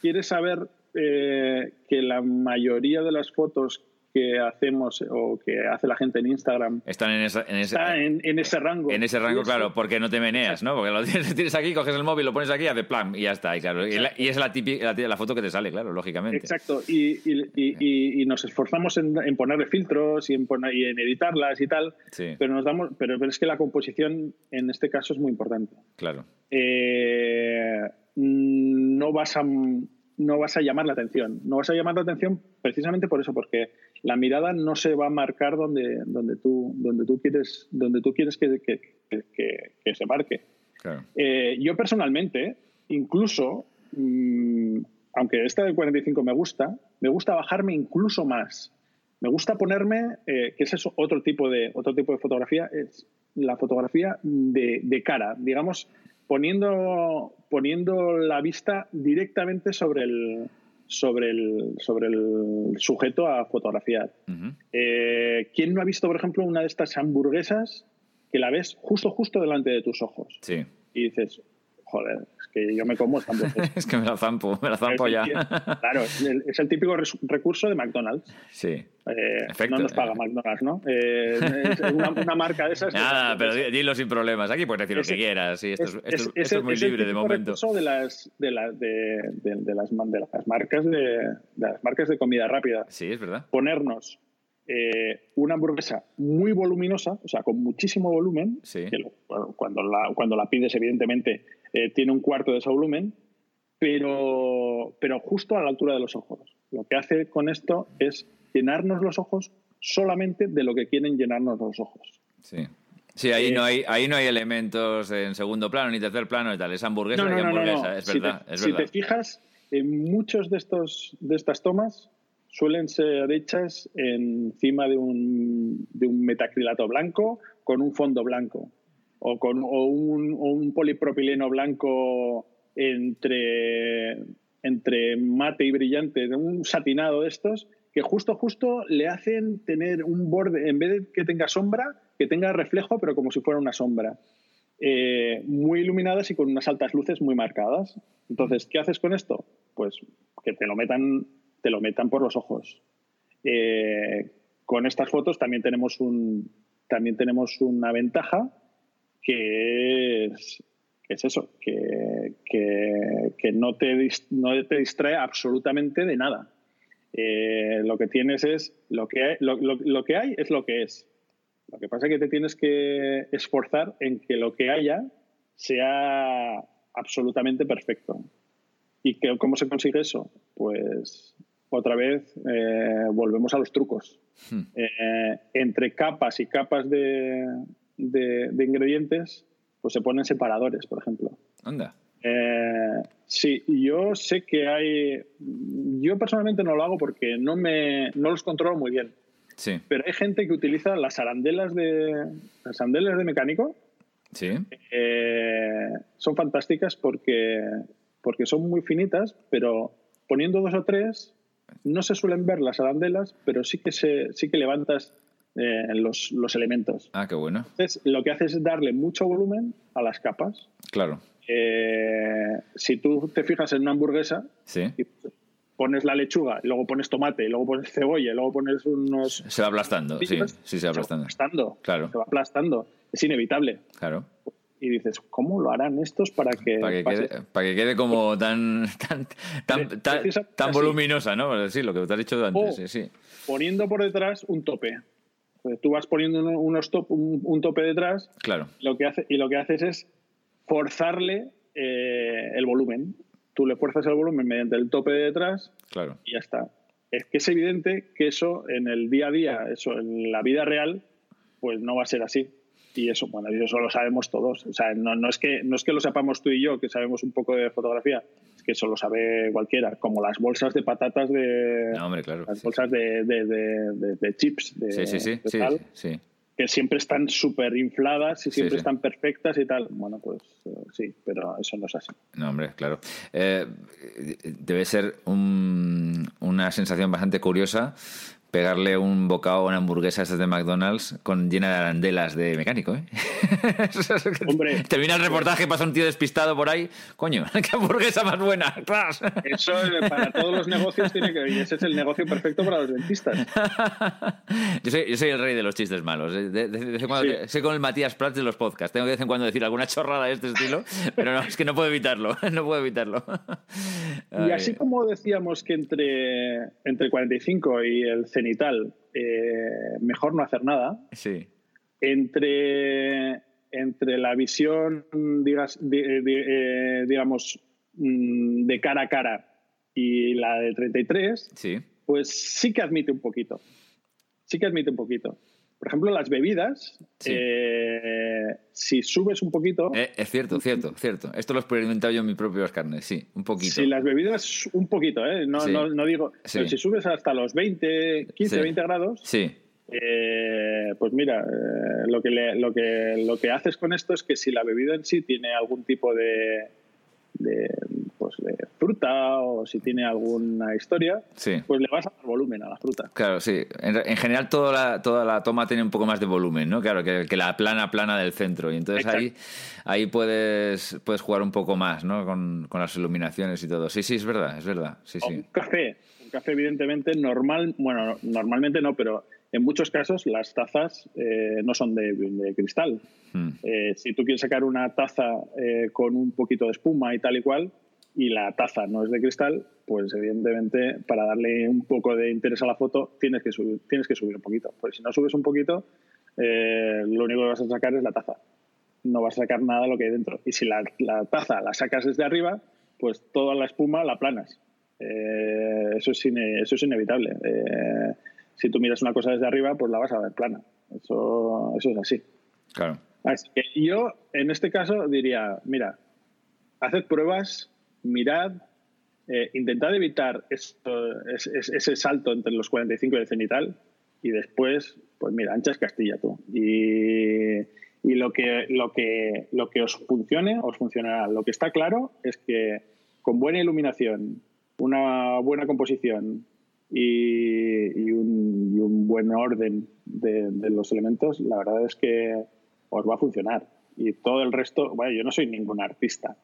¿Quieres, saber eh, que la mayoría de las fotos que hacemos o que hace la gente en Instagram están en, ese, está en, ese rango. En ese rango, claro, porque no te meneas, ¿no? Porque lo tienes, aquí, coges el móvil, lo pones aquí, hace plan y ya está. Y, claro, y, es la, típica, la, foto que te sale, claro, lógicamente. Exacto, y, nos esforzamos en, ponerle filtros y en, poner, y en editarlas y tal, pero, nos damos, pero, es que la composición en este caso es muy importante. Claro. Eh, no vas a no vas a llamar la atención. No vas a llamar la atención precisamente por eso, porque la mirada no se va a marcar donde, donde, tú, donde tú quieres, donde tú quieres que, que, se marque. Eh, yo personalmente, incluso, mm, aunque esta del 45 me gusta, me gusta bajarme incluso más. Me gusta ponerme, eh, que es eso, otro tipo de, otro tipo de fotografía, es la fotografía de, de cara, digamos, poniendo, poniendo la vista directamente sobre el, sobre el, sobre el sujeto a fotografiar. Eh, ¿Quién no ha visto, por ejemplo, una de estas hamburguesas que la ves justo, justo delante de tus ojos? Sí. Y dices, joder, que yo me como hamburguesa. es que me la zampo, me la zampo ya. claro, es el, típico recurso de McDonald's. Sí. Eh, no nos paga McDonald's, ¿no? Eh, es una, marca de esas. Nada, pero dilo sin problemas. Aquí puedes decir lo que quieras. Sí, esto es, esto, es muy libre de momento. de las, de, la, de, de, las, de las marcas de, de las marcas de comida rápida. Sí, es verdad. Ponernos eh, una hamburguesa muy voluminosa, o sea, con muchísimo volumen, sí. que cuando, la, cuando la pides, evidentemente, eh, tiene un cuarto de ese volumen, pero, pero justo a la altura de los ojos. Lo que hace con esto es llenarnos los ojos solamente de lo que quieren llenarnos los ojos. Sí. Sí, ahí, no hay, ahí no hay elementos en segundo plano ni tercer plano y tal. Es hamburguesa y hamburguesa, es verdad. Si, te, si te fijas, en muchos de, estos, de estas tomas suelen ser hechas encima de un, de un metacrilato blanco con un fondo blanco o con un, polipropileno blanco entre, entre mate y brillante, un satinado de estos, que justo, justo le hacen tener un borde, en vez de que tenga sombra, que tenga reflejo, pero como si fuera una sombra. Eh, muy iluminadas y con unas altas luces muy marcadas. Entonces, ¿qué haces con esto? Pues que te lo metan, te lo metan por los ojos. Eh, con estas fotos también tenemos, un, también tenemos una ventaja que es, es eso, que, que, no, te, no te distrae absolutamente de nada. Eh, lo que tienes es, lo que, hay, lo, lo, que hay es lo que es. Lo que pasa es que te tienes que esforzar en que lo que haya sea absolutamente perfecto. ¿Y que, cómo se consigue eso? Pues otra vez eh, volvemos a los trucos. Hmm. Eh, entre capas y capas de, de, ingredientes, pues se ponen separadores, por ejemplo. Anda. Eh, sí, yo sé que hay. Yo personalmente no lo hago porque no, me, no los controlo muy bien. Sí. Pero hay gente que utiliza las arandelas de, las arandelas de mecánico. Sí. Son fantásticas porque, porque son muy finitas, pero poniendo dos o tres no se suelen ver las arandelas, pero sí que, se, sí que levantas eh, los, los, elementos. Ah, qué bueno. Entonces, lo que haces es darle mucho volumen a las capas. Claro. Eh, si tú te fijas en una hamburguesa y pones la lechuga, y luego pones tomate, y luego pones cebolla, y luego pones unos... Se va aplastando, sí, sí, se va aplastando. Se va aplastando, claro. se va aplastando. Es inevitable. Claro. Y dices, ¿cómo lo harán estos para que... Para que, quede, para que quede como tan tan, tan, tan, voluminosa, ¿no? Sí, lo que te has dicho antes, sí. Poniendo por detrás un tope. Tú vas poniendo unos top, un, tope detrás claro. lo que hace, y lo que haces es forzarle eh, el volumen. Tú le fuerzas el volumen mediante el tope de detrás claro. y ya está. Es que es evidente que eso en el día a día, eso en la vida real, pues no va a ser así. Y eso, bueno, eso lo sabemos todos. O sea, no, no, es que, no es que lo sepamos tú y yo, que sabemos un poco de fotografía, que eso lo sabe cualquiera, como las bolsas de patatas de... hombre, claro. Las bolsas de, de, chips. De, sí, sí, sí, sí, Que siempre están súper infladas y siempre están perfectas y tal. Bueno, pues eh, sí, pero eso no es así. No, hombre, claro. Eh, debe ser una sensación bastante curiosa pegarle un bocado a una hamburguesa de McDonald's con llena de arandelas de mecánico, ¿eh? Hombre, Termina el reportaje pasa un tío despistado por ahí. Coño, qué hamburguesa más buena. Eso eh, para todos los negocios tiene que... Ese es el negocio perfecto para los dentistas. yo, soy, yo soy el rey de los chistes malos. ¿eh? De, Soy con el Matías Prats de los podcasts. Tengo que de vez en cuando decir alguna chorrada de este estilo, pero no, es que no puedo evitarlo. No puedo evitarlo. Y así como decíamos que entre, entre 45 y el cenital, eh, mejor no hacer nada. Sí. Entre, entre la visión, digas, eh, digamos, mm, de cara a cara y la de 33, sí. pues sí que admite un poquito. Sí que admite un poquito. Por ejemplo, las bebidas, eh, si subes un poquito... es cierto, cierto, cierto. Esto lo he experimentado yo en mis propias carnes, sí, un poquito. Si las bebidas, un poquito, ¿eh? No, no, digo... Pero si subes hasta los 20, 15, 20 grados... Sí. Eh, pues mira, lo, que lo, que, lo que haces con esto es que si la bebida en sí tiene algún tipo de, de, pues, de fruta o si tiene alguna historia, pues le vas a dar volumen a la fruta. Claro, sí. En, general toda la, toda la toma tiene un poco más de volumen, ¿no? Claro, que, que la plana plana del centro. Y entonces ahí, ahí puedes, puedes jugar un poco más, ¿no? Con, con, las iluminaciones y todo. Sí, sí, es verdad, es verdad. Sí, sí. Un café. Un café, evidentemente, normal, bueno, normalmente no, pero en muchos casos las tazas eh, no son de, cristal. Hmm. Eh, si tú quieres sacar una taza eh, con un poquito de espuma y tal y cual, y la taza no es de cristal, pues evidentemente para darle un poco de interés a la foto tienes que subir, tienes que subir un poquito. Porque si no subes un poquito, lo único que vas a sacar es la taza. No vas a sacar nada de lo que hay dentro. Y si la, taza la sacas desde arriba, pues toda la espuma la planas. eso, es eso es inevitable si tú miras una cosa desde arriba, pues la vas a ver plana. Eso, eso es así. Claro. yo, en este caso, diría, mira, haced pruebas, mirad, eh, intentad evitar esto, ese, salto entre los 45 y el cenital y después, pues mira, anchas Castilla tú. Y, y lo, que, lo, que, lo que os funcione, os funcionará. Lo que está claro es que con buena iluminación, una buena composición, y, un, buen orden de, los elementos, la verdad es que os va a funcionar. Y todo el resto, bueno, yo no soy ningún artista.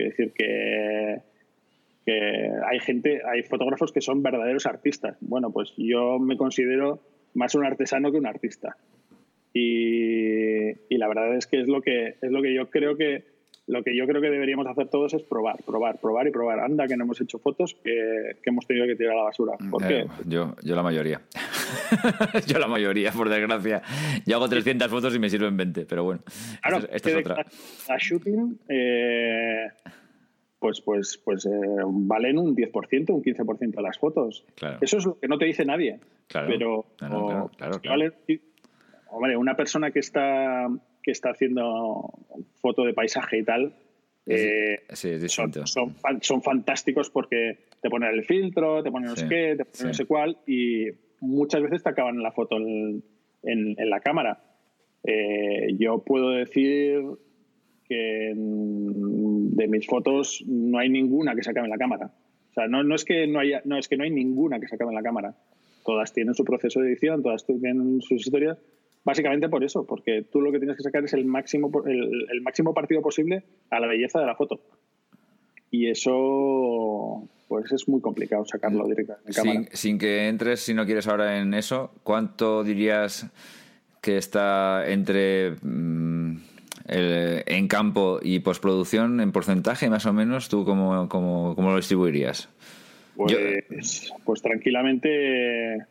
Quiero decir que, que hay gente, hay fotógrafos que son verdaderos artistas. Bueno, pues yo me considero más un artesano que un artista. Y, y, la verdad es que es lo que es lo que yo creo que lo que yo creo que deberíamos hacer todos es probar, probar, probar y probar. Anda, que no hemos hecho fotos que, hemos tenido que tirar a la basura. ¿Por qué? Eh, yo, yo la mayoría. yo la mayoría, por desgracia. Yo hago 300 fotos y me sirven 20, pero bueno. Claro, esta es otra. A shooting, eh, pues, pues, pues eh, valen un 10%, un 15% de las fotos. Eso es lo que no te dice nadie. Claro, pero claro, claro, Vale, una persona que está que está haciendo foto de paisaje y tal, eh, son, son, fantásticos porque te ponen el filtro, te ponen no sé qué, te ponen no sé cuál y muchas veces te acaban la foto en, en, la cámara. Eh, yo puedo decir que de mis fotos no hay ninguna que se acabe en la cámara. O sea, no, no, es que no haya, no es que no hay ninguna que se acabe en la cámara. Todas tienen su proceso de edición, todas tienen sus historias Básicamente por eso, porque tú lo que tienes que sacar es el máximo, el, máximo partido posible a la belleza de la foto. Y eso, pues es muy complicado sacarlo directamente sin, sin que entres, si no quieres ahora en eso, ¿cuánto dirías que está entre mm, en campo y postproducción en porcentaje, más o menos? ¿Tú cómo, cómo, cómo lo distribuirías? Pues, pues tranquilamente,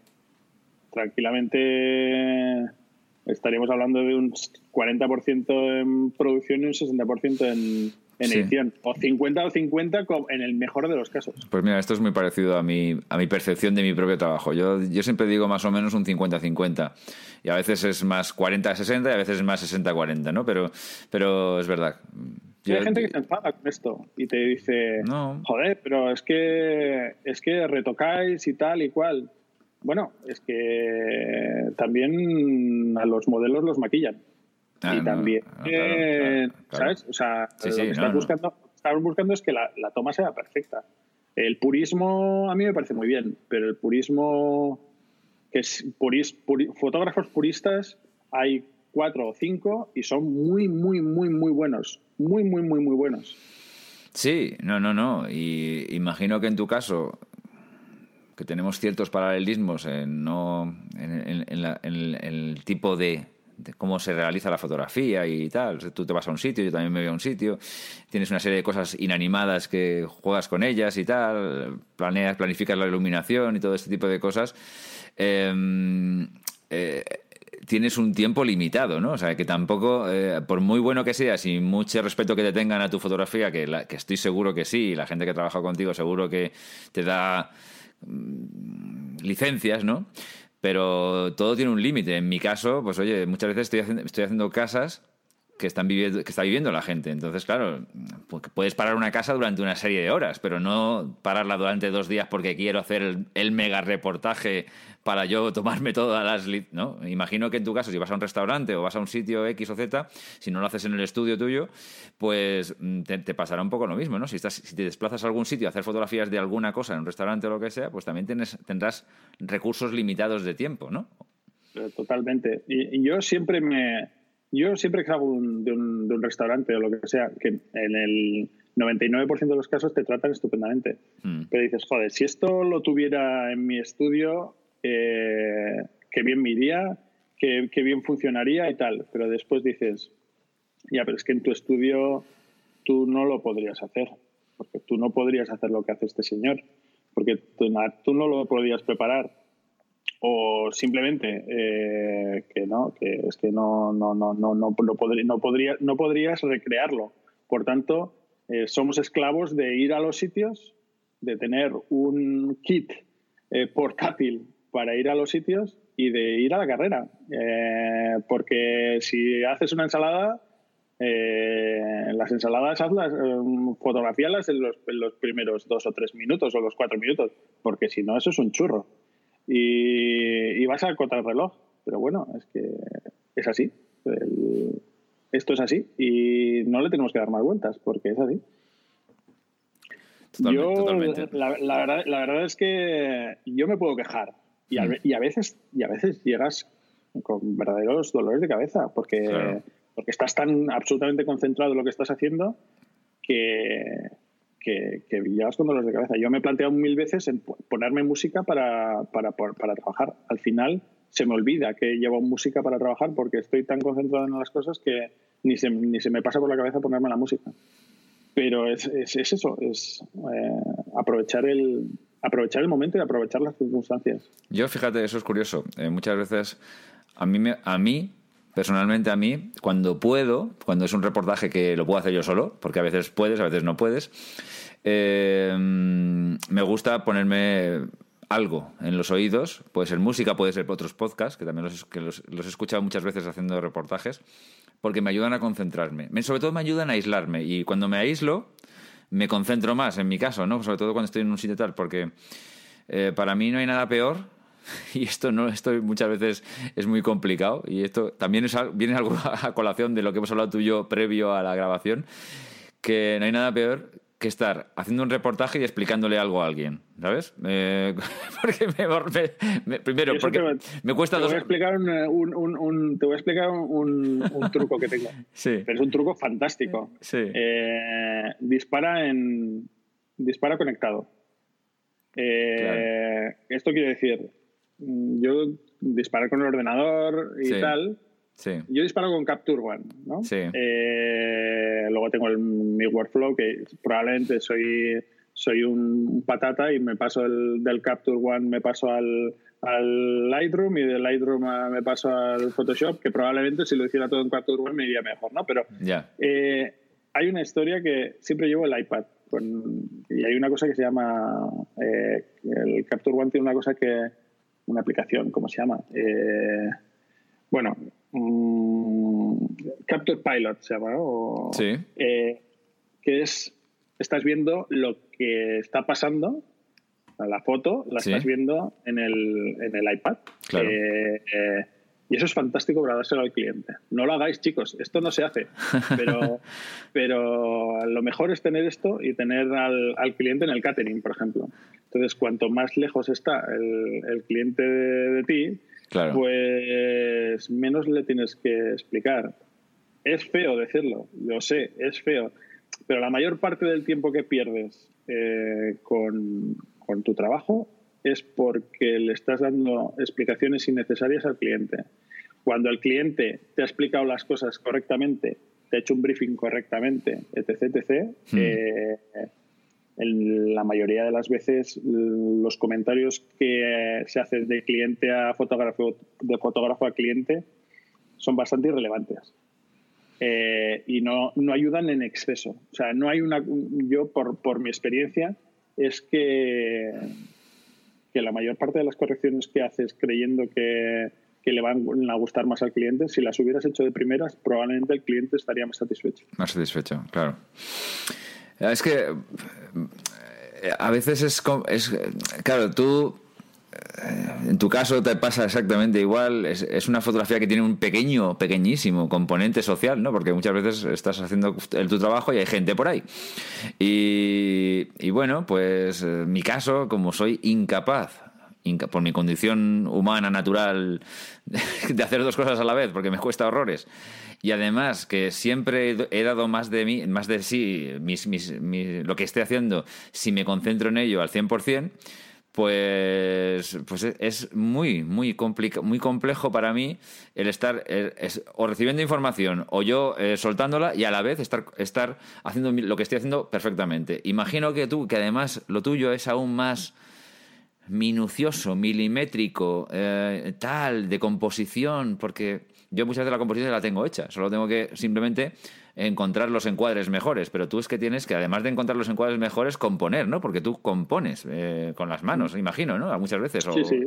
tranquilamente estaríamos hablando de un 40% en producción y un 60% en, en edición. O 50 o 50 en el mejor de los casos. Pues mira, esto es muy parecido a mi, a mi percepción de mi propio trabajo. Yo, yo siempre digo más o menos un 50-50. Y a veces es más 40-60 y a veces es más 60-40, ¿no? Pero, pero es verdad. hay gente que se enfada con esto y te dice, no. joder, pero es que, es que retocáis y tal y cual. Bueno, es que también a los modelos los maquillan. Ah, y también, eh, ¿sabes? O sea, lo que estás buscando, buscando es que la, toma sea perfecta. El purismo a mí me parece muy bien, pero el purismo, que es fotógrafos puristas, hay cuatro o cinco y son muy, muy, muy, muy buenos. Muy, muy, muy, muy buenos. Sí, no, no, no. Y imagino que en tu caso que tenemos ciertos paralelismos en, no, en, el tipo de, cómo se realiza la fotografía y tal. Tú te vas a un sitio, yo también me voy a un sitio, tienes una serie de cosas inanimadas que juegas con ellas y tal, planeas, planificas la iluminación y todo este tipo de cosas. Em, eh, tienes un tiempo limitado, ¿no? O sea, que tampoco, eh, por muy bueno que seas y mucho respeto que te tengan a tu fotografía, que, que estoy seguro que sí, la gente que trabaja contigo seguro que te da licencias, ¿no? Pero todo tiene un límite. En mi caso, pues oye, muchas veces estoy haciendo, estoy haciendo casas que están viviendo, que está viviendo la gente. Entonces, claro, pues, puedes parar una casa durante una serie de horas, pero no pararla durante dos días porque quiero hacer el, mega reportaje para yo tomarme todas las... ¿no? Imagino que en tu caso, si vas a un restaurante o vas a un sitio X o Z, si no lo haces en el estudio tuyo, pues mm, te, pasará un poco lo mismo, ¿no? Si, estás, si te desplazas a algún sitio a hacer fotografías de alguna cosa en un restaurante o lo que sea, pues también tienes, tendrás recursos limitados de tiempo, ¿no? Totalmente. y yo siempre me yo siempre que salgo de, un, restaurante o lo que sea, que en el 99% de los casos te tratan estupendamente. Mm. Pero dices, joder, si esto lo tuviera en mi estudio, eh, qué bien me iría, qué, bien funcionaría y tal. Pero después dices, ya, pero es que en tu estudio tú no lo podrías hacer, porque tú no podrías hacer lo que hace este señor, porque tú no lo podrías preparar o simplemente eh, que no que es que no no no no no no, podría, no, podría, no podrías recrearlo por tanto eh, somos esclavos de ir a los sitios de tener un kit eh, portátil para ir a los sitios y de ir a la carrera porque si haces una ensalada las ensaladas hazlas, fotografíalas en los, en los primeros dos o tres minutos o los cuatro minutos porque si no eso es un churro y, vas a contra el reloj. Pero bueno, es que es así. esto es así y no le tenemos que dar más vueltas porque es así. yo, La, verdad, la verdad es que yo me puedo quejar y a, mm. y a, veces, y a veces llegas con verdaderos dolores de cabeza porque, porque estás tan absolutamente concentrado en lo que estás haciendo que, que, que llevas con dolores de cabeza. Yo me he planteado mil veces en ponerme música para, para, para, trabajar. Al final, se me olvida que llevo música para trabajar porque estoy tan concentrado en las cosas que ni se, ni se me pasa por la cabeza ponerme la música. Pero es, es, eso, es eh, aprovechar el, aprovechar el momento y aprovechar las circunstancias. Yo, fíjate, eso es curioso. Eh, muchas veces, a mí, me, a mí, personalmente a mí, cuando puedo, cuando es un reportaje que lo puedo hacer yo solo, porque a veces puedes, a veces no puedes, eh, me gusta ponerme algo en los oídos, puede ser música, puede ser otros podcasts, que también los, que los, he escuchado muchas veces haciendo reportajes, porque me ayudan a concentrarme. sobre todo me ayudan a aislarme, y cuando me aíslo, me concentro más, en mi caso, ¿no? Sobre todo cuando estoy en un sitio tal, porque eh, para mí no hay nada peor, y esto no estoy muchas veces es muy complicado, y esto también es, viene algo a colación de lo que hemos hablado tú y yo previo a la grabación, que no hay nada peor que estar haciendo un reportaje y explicándole algo a alguien, ¿sabes? porque me, primero, porque me cuesta te dos... Voy a explicar un, te voy a explicar un, truco que tengo. sí. Pero es un truco fantástico. Sí. Eh, dispara en dispara conectado. Eh, esto quiere decir, yo disparar con el ordenador y tal yo disparo con Capture One, ¿no? Eh, luego tengo mi workflow, que probablemente soy, soy un patata y me paso del Capture One, me paso al, Lightroom y del Lightroom me paso al Photoshop, que probablemente si lo hiciera todo en Capture One me iría mejor, ¿no? Pero eh, hay una historia que siempre llevo el iPad. y hay una cosa que se llama. Eh, el Capture One tiene una cosa que. Una aplicación, ¿cómo se llama? bueno, Mm, Capture Pilot se llama, ¿no? sí. Eh, que es, estás viendo lo que está pasando, la foto la estás viendo en el, en el iPad. Claro. Eh, eh, y eso es fantástico para dárselo al cliente. No lo hagáis, chicos, esto no se hace. Pero, pero lo mejor es tener esto y tener al, al, cliente en el catering, por ejemplo. Entonces, cuanto más lejos está el, el cliente de, de ti, pues menos le tienes que explicar. Es feo decirlo, lo sé, es feo, pero la mayor parte del tiempo que pierdes eh, con, tu trabajo es porque le estás dando explicaciones innecesarias al cliente. Cuando el cliente te ha explicado las cosas correctamente, te ha hecho un briefing correctamente, etc., etc., en la mayoría de las veces los comentarios que se hacen de cliente a fotógrafo, de fotógrafo a cliente, son bastante irrelevantes. Eh, y no, no, ayudan en exceso. O sea, no hay una. Yo, por, por mi experiencia, es que, que la mayor parte de las correcciones que haces creyendo que, que le van a gustar más al cliente, si las hubieras hecho de primeras, probablemente el cliente estaría más satisfecho. Más satisfecho, claro. Es que a veces es, es claro, tú eh, en tu caso te pasa exactamente igual. Es, una fotografía que tiene un pequeño, pequeñísimo componente social, ¿no? Porque muchas veces estás haciendo el, tu trabajo y hay gente por ahí. Y, y bueno, pues eh, mi caso, como soy incapaz, por mi condición humana, natural, de hacer dos cosas a la vez, porque me cuesta horrores, y además que siempre he dado más de mí, más de sí, lo que esté haciendo, si me concentro en ello al 100%, pues, pues es muy, muy, muy complejo para mí el estar o recibiendo información o yo eh, soltándola y a la vez estar, estar haciendo lo que estoy haciendo perfectamente. Imagino que tú, que además lo tuyo es aún más minucioso, milimétrico, eh, tal, de composición, porque yo muchas veces la composición la tengo hecha, solo tengo que simplemente encontrar los encuadres mejores, pero tú es que tienes que, además de encontrar los encuadres mejores, componer, ¿no? Porque tú compones eh, con las manos, imagino, ¿no? Muchas veces. Sí, sí.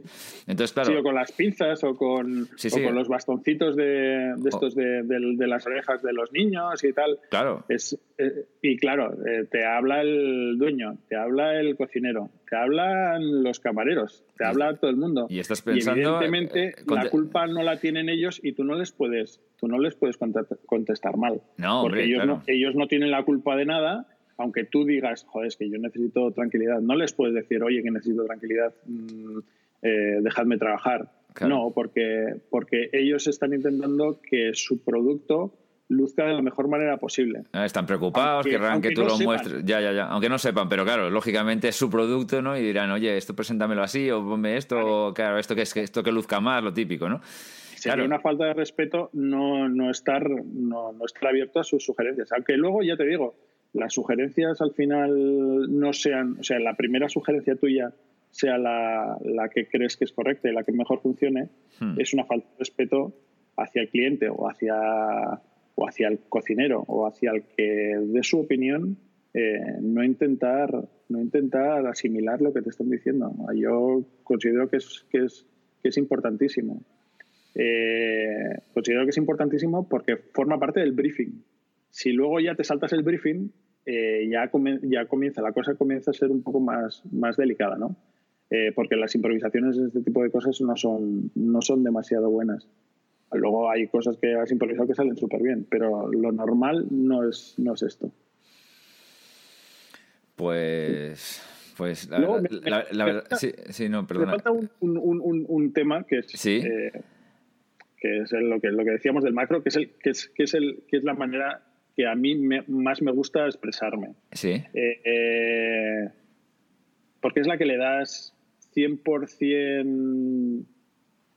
Entonces, claro. Sí, o con las pinzas o con, con los bastoncitos de, estos de, las orejas de los niños y tal. Claro. Es, eh, y claro, eh, te habla el dueño, te habla el cocinero, te hablan los camareros, te habla todo el mundo. Y estás pensando. evidentemente, la culpa no la tienen ellos y tú no les puedes tú no les puedes contestar mal. No, porque ellos, no, ellos no tienen la culpa de nada, aunque tú digas, joder, es que yo necesito tranquilidad. No les puedes decir, oye, que necesito tranquilidad, mm, eh, dejadme trabajar. No, porque, porque ellos están intentando que su producto luzca de la mejor manera posible. Ah, están preocupados, querrán que tú lo muestres. Ya, ya, ya. Aunque no sepan, pero claro, lógicamente es su producto, ¿no? Y dirán, oye, esto preséntamelo así, o ponme esto, claro, esto que es esto que luzca más, lo típico, ¿no? Sería una falta de respeto no, no estar, no, no estar abierto a sus sugerencias. Aunque luego, ya te digo, las sugerencias al final no sean, o sea, la primera sugerencia tuya sea la, la que crees que es correcta y la que mejor funcione, hmm. es una falta de respeto hacia el cliente o hacia, o hacia el cocinero o hacia el que dé su opinión, eh, no, intentar, no intentar asimilar lo que te están diciendo. Yo considero que es, que es, que es importantísimo. Eh, considero que es importantísimo porque forma parte del briefing. Si luego ya te saltas el briefing, eh, ya, ya comienza, la cosa comienza a ser un poco más, más delicada, ¿no? porque las improvisaciones de este tipo de cosas no son, no son demasiado buenas. Luego hay cosas que has improvisado que salen súper bien, pero lo normal no es, no es esto. Pues. Pues la, verdad. Sí, no, perdona. Me falta un, un, un, tema que es. Eh, que es lo que, lo que decíamos del macro, que es, el, que es, que es, el, que es la manera que a mí más me gusta expresarme. Sí. Eh, eh, porque es la que le das 100%,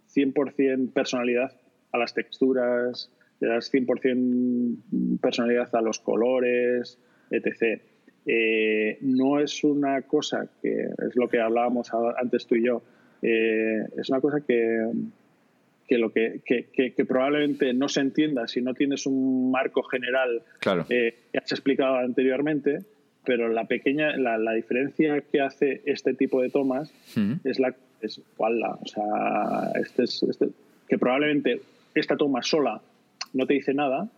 100 personalidad a las texturas, le das 100% personalidad a los colores, etc. Eh, no es una cosa que es lo que hablábamos antes tú y yo, eh, es una cosa que, que lo que, que, probablemente no se entienda si no tienes un marco general eh, que has explicado anteriormente, pero la pequeña, la, la, diferencia que hace este tipo de tomas es la es o sea, este es, este, que probablemente esta toma sola no te dice nada,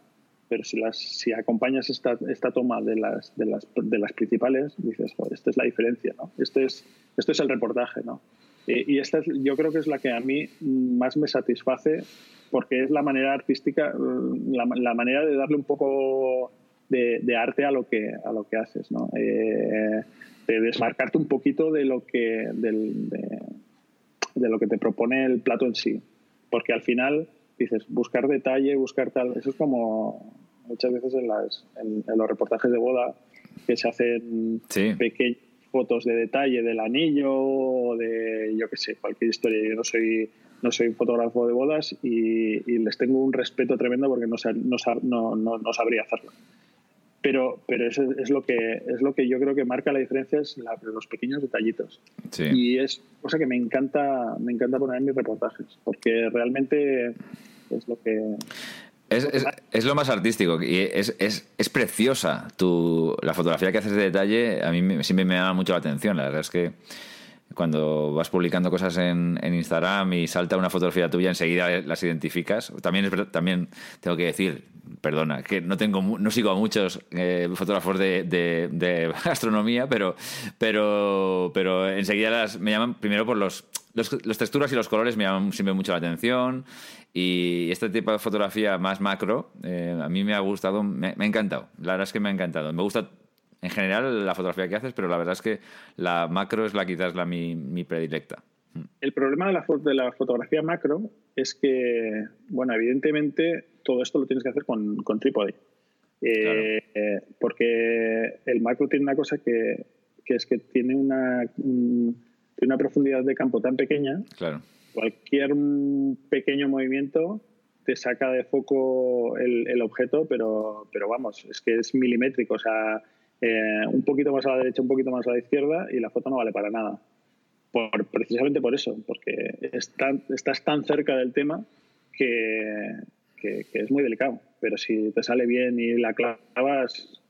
pero si, las, si acompañas esta, esta toma de las, de, las, de las principales, dices, joder, esta es la diferencia, ¿no? Este es, esto es el reportaje, ¿no? Y, esta yo creo que es la que a mí más me satisface porque es la manera artística, la, manera de darle un poco de, arte a lo que, a lo que haces, ¿no? Eh, de desmarcarte un poquito de lo que, de lo que te propone el plato en sí. Porque al final dices, buscar detalle, buscar tal, eso es como muchas veces en, las, en, los reportajes de boda que se hacen pequeñas fotos de detalle del anillo o de, yo qué sé, cualquier historia. Yo no soy, no soy fotógrafo de bodas y, les tengo un respeto tremendo porque no, no, no, no sabría hacerlo pero, pero eso es lo que es lo que yo creo que marca la diferencia es los pequeños detallitos. Y es cosa que me encanta me encanta poner en mis reportajes porque realmente es lo que es, es, lo más artístico y es, es, es, preciosa tu, la fotografía que haces de detalle a mí siempre me llama mucho la atención la verdad es que cuando vas publicando cosas en, en, Instagram y salta una fotografía tuya, enseguida las identificas. También, es, también tengo que decir, perdona, que no tengo no sigo a muchos eh, fotógrafos de, de, gastronomía, pero, pero, pero enseguida las, me llaman primero por los, los, texturas y los colores me llaman siempre mucho la atención y este tipo de fotografía más macro eh, a mí me ha gustado, me, me ha encantado. La verdad es que me ha encantado. Me gusta en general la fotografía que haces, pero la verdad es que la macro es la quizás la mi, mi predilecta. Mm. El problema de la, de la, fotografía macro es que, bueno, evidentemente todo esto lo tienes que hacer con, con trípode. Eh, porque el macro tiene una cosa que, que es que tiene una, una profundidad de campo tan pequeña. Claro. Cualquier pequeño movimiento te saca de foco el, el, objeto, pero, pero vamos, es que es milimétrico. O sea, eh, un poquito más a la derecha, un poquito más a la izquierda y la foto no vale para nada. Por, precisamente por eso, porque estás tan cerca del tema que, es muy delicado. Pero si te sale bien y la clavas,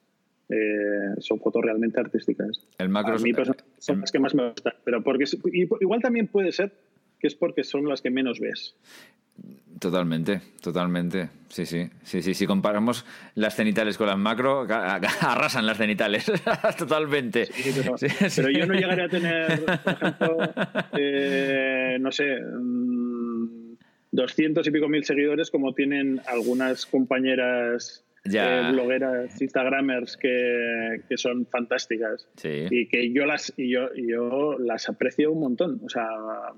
eh, son fotos realmente artísticas. El macro a mí son las que más me gustan. Pero porque, igual también puede ser que es porque son las que menos ves. Totalmente, totalmente. Sí, sí, sí, sí. Si comparamos las cenitales con las macro, arrasan las cenitales. totalmente. pero, yo no llegaré a tener, por ejemplo, eh, no sé, 200 mm, y pico mil seguidores como tienen algunas compañeras eh, blogueras, instagramers que, que son fantásticas. Y que yo las, y yo, yo las aprecio un montón. O sea,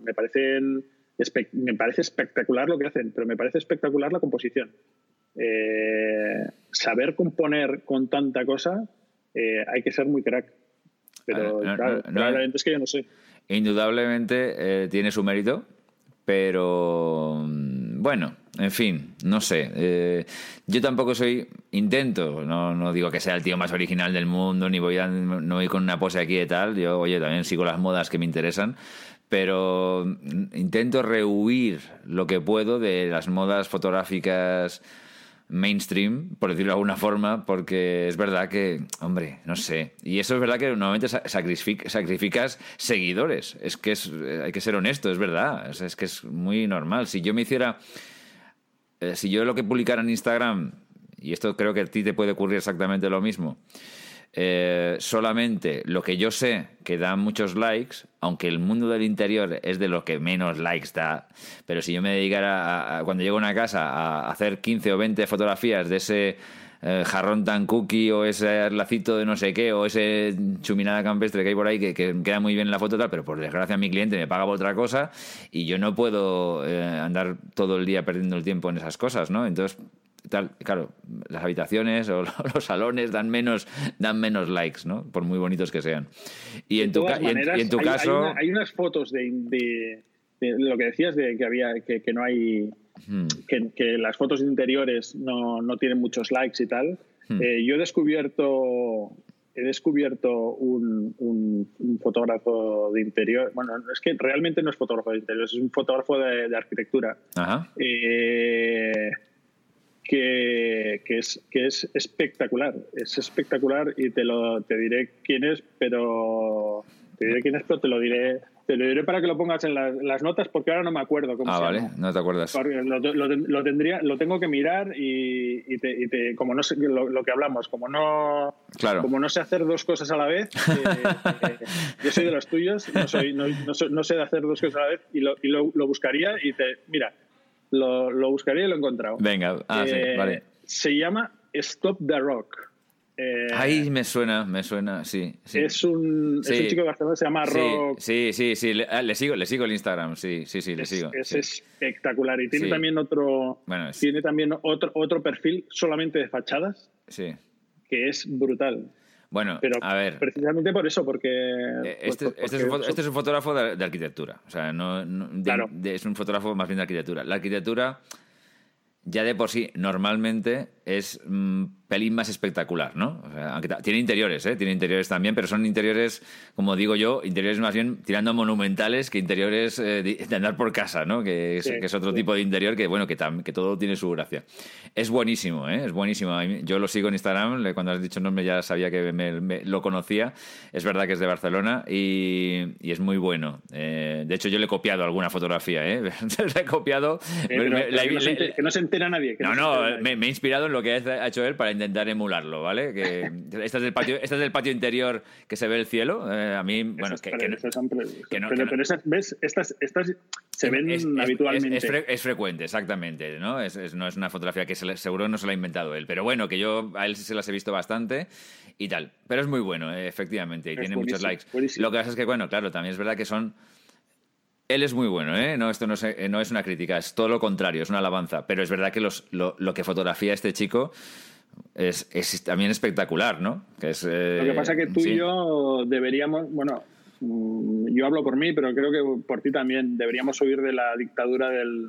me parecen me parece espectacular lo que hacen, pero me parece espectacular la composición. eh, saber componer con tanta cosa, eh, hay que ser muy crack. Pero no, claro, no, no, es que yo no sé. Indudablemente eh, tiene su mérito, pero mm, bueno, en fin, no sé. Eh, yo tampoco soy, intento, no, no digo que sea el tío más original del mundo, ni voy a, no voy con una pose aquí de tal. Yo, oye, también sigo las modas que me interesan, pero mm, intento rehuir lo que puedo de las modas fotográficas mainstream, por decirlo de alguna forma, porque es verdad que, hombre, no sé. Y eso es verdad que normalmente sa- sacrific- sacrificas seguidores. Es que es, eh, hay que ser honesto, es verdad. Es, es que es muy normal. Si yo me hiciera. eh, si yo lo que publicara en Instagram, y esto creo que a ti te puede ocurrir exactamente lo mismo, eh, solamente lo que yo sé que da muchos likes, aunque el mundo del interior es de lo que menos likes da, pero si yo me dedicara, a- cuando llego a una casa, a hacer 15 o 20 fotografías de ese eh, jarrón tan cookie o ese lacito de no sé qué o ese chuminada campestre que hay por ahí que, que queda muy bien en la foto tal, pero por desgracia mi cliente me paga por otra cosa y yo no puedo eh, andar todo el día perdiendo el tiempo en esas cosas, ¿no? Entonces tal, claro, las habitaciones o los salones dan menos, dan menos likes, ¿no? Por muy bonitos que sean. Y en tu, todas ca- y en- maneras, y en tu hay- caso... Hay, una- hay unas fotos de, de- de lo que decías de que había que, que no hay. Hmm. Que, que las fotos interiores no, no tienen muchos likes y tal. Hmm. Eh, yo he descubierto. He descubierto un, un- un fotógrafo de interior. Bueno, es que realmente no es fotógrafo de interior, es un fotógrafo de, de arquitectura. Ajá. Eh, que, que es, que es espectacular. Es espectacular y te lo te diré quién es, pero te diré quién es, pero te lo diré, te lo diré para que lo pongas en las, las notas porque ahora no me acuerdo cómo Ah, se vale, llama. no te acuerdas. Lo, lo- lo tendría, lo tengo que mirar y, y te, y te- como no sé lo, lo que hablamos, como no Claro. como no sé hacer dos cosas a la vez, eh, eh, yo soy de los tuyos, no, soy, no, no soy- no sé de hacer dos cosas a la vez y lo, y lo, lo buscaría y te, mira, lo, lo buscaría y lo he encontrado. Venga, ah, sí, Eh, vale. Se llama Stop the Rock. Eh, Ahí me suena, me suena, sí. sí. es, un, es Sí. un chico de Barcelona, se llama Sí, Rock. Sí, sí, sí, Le, ah, le sigo, le sigo el Instagram, sí, sí, sí, le es, sigo. es espectacular y tiene también otro Bueno, es- tiene también otro otro perfil solamente de fachadas sí. que es brutal Bueno, pero a ver. precisamente por eso porque Este, pues, este es un, este es fotógrafo de, de arquitectura. O sea, no, no- de- Claro. de- es un fotógrafo más bien de arquitectura. La arquitectura, ya de por sí, normalmente es un pelín más espectacular, ¿no? O sea, aunque tiene interiores, ¿eh? Tiene interiores también, pero son interiores, como digo yo, interiores más bien tirando monumentales que interiores eh, de, andar por casa, ¿no? Que es, Sí, que es otro sí. tipo de interior que, bueno, que, tam- que todo tiene su gracia. Es buenísimo, ¿eh? Es buenísimo. Yo lo sigo en Instagram, cuando has dicho nombre ya sabía que me- me- lo conocía. Es verdad que es de Barcelona y, y es muy bueno. Eh, de hecho, yo le he copiado alguna fotografía, ¿eh? le he copiado. Pero- me- pero la- que, no se le- enter- que no se entera nadie que no, no, me, me he inspirado en lo que ha hecho él para intentar emularlo, ¿vale? Que esta es del patio, esta es del patio interior que se ve el cielo. eh, a mí, bueno, Esas que, no- que pero, que no- pero esas, ¿ves? Estas, estas se ven es- es- habitualmente. Es, es fre- es frecuente, exactamente, ¿no? Es, es- no es una fotografía que se le- seguro no se la ha inventado él, pero bueno, que yo a él se las he visto bastante y tal. Pero es muy bueno, eh, efectivamente, y Es tiene muchos likes. buenísimo. Lo que pasa es que, bueno, claro, también es verdad que son... Él es muy bueno, ¿eh? No, esto no es, eh, no es una crítica, es todo lo contrario, es una alabanza. Pero es verdad que los, lo, lo que fotografía este chico es, es también espectacular, ¿no? Que es, eh, Lo que pasa es que tú sí. y yo deberíamos, bueno, mm, yo hablo por mí, pero creo que por ti también deberíamos huir de la dictadura del,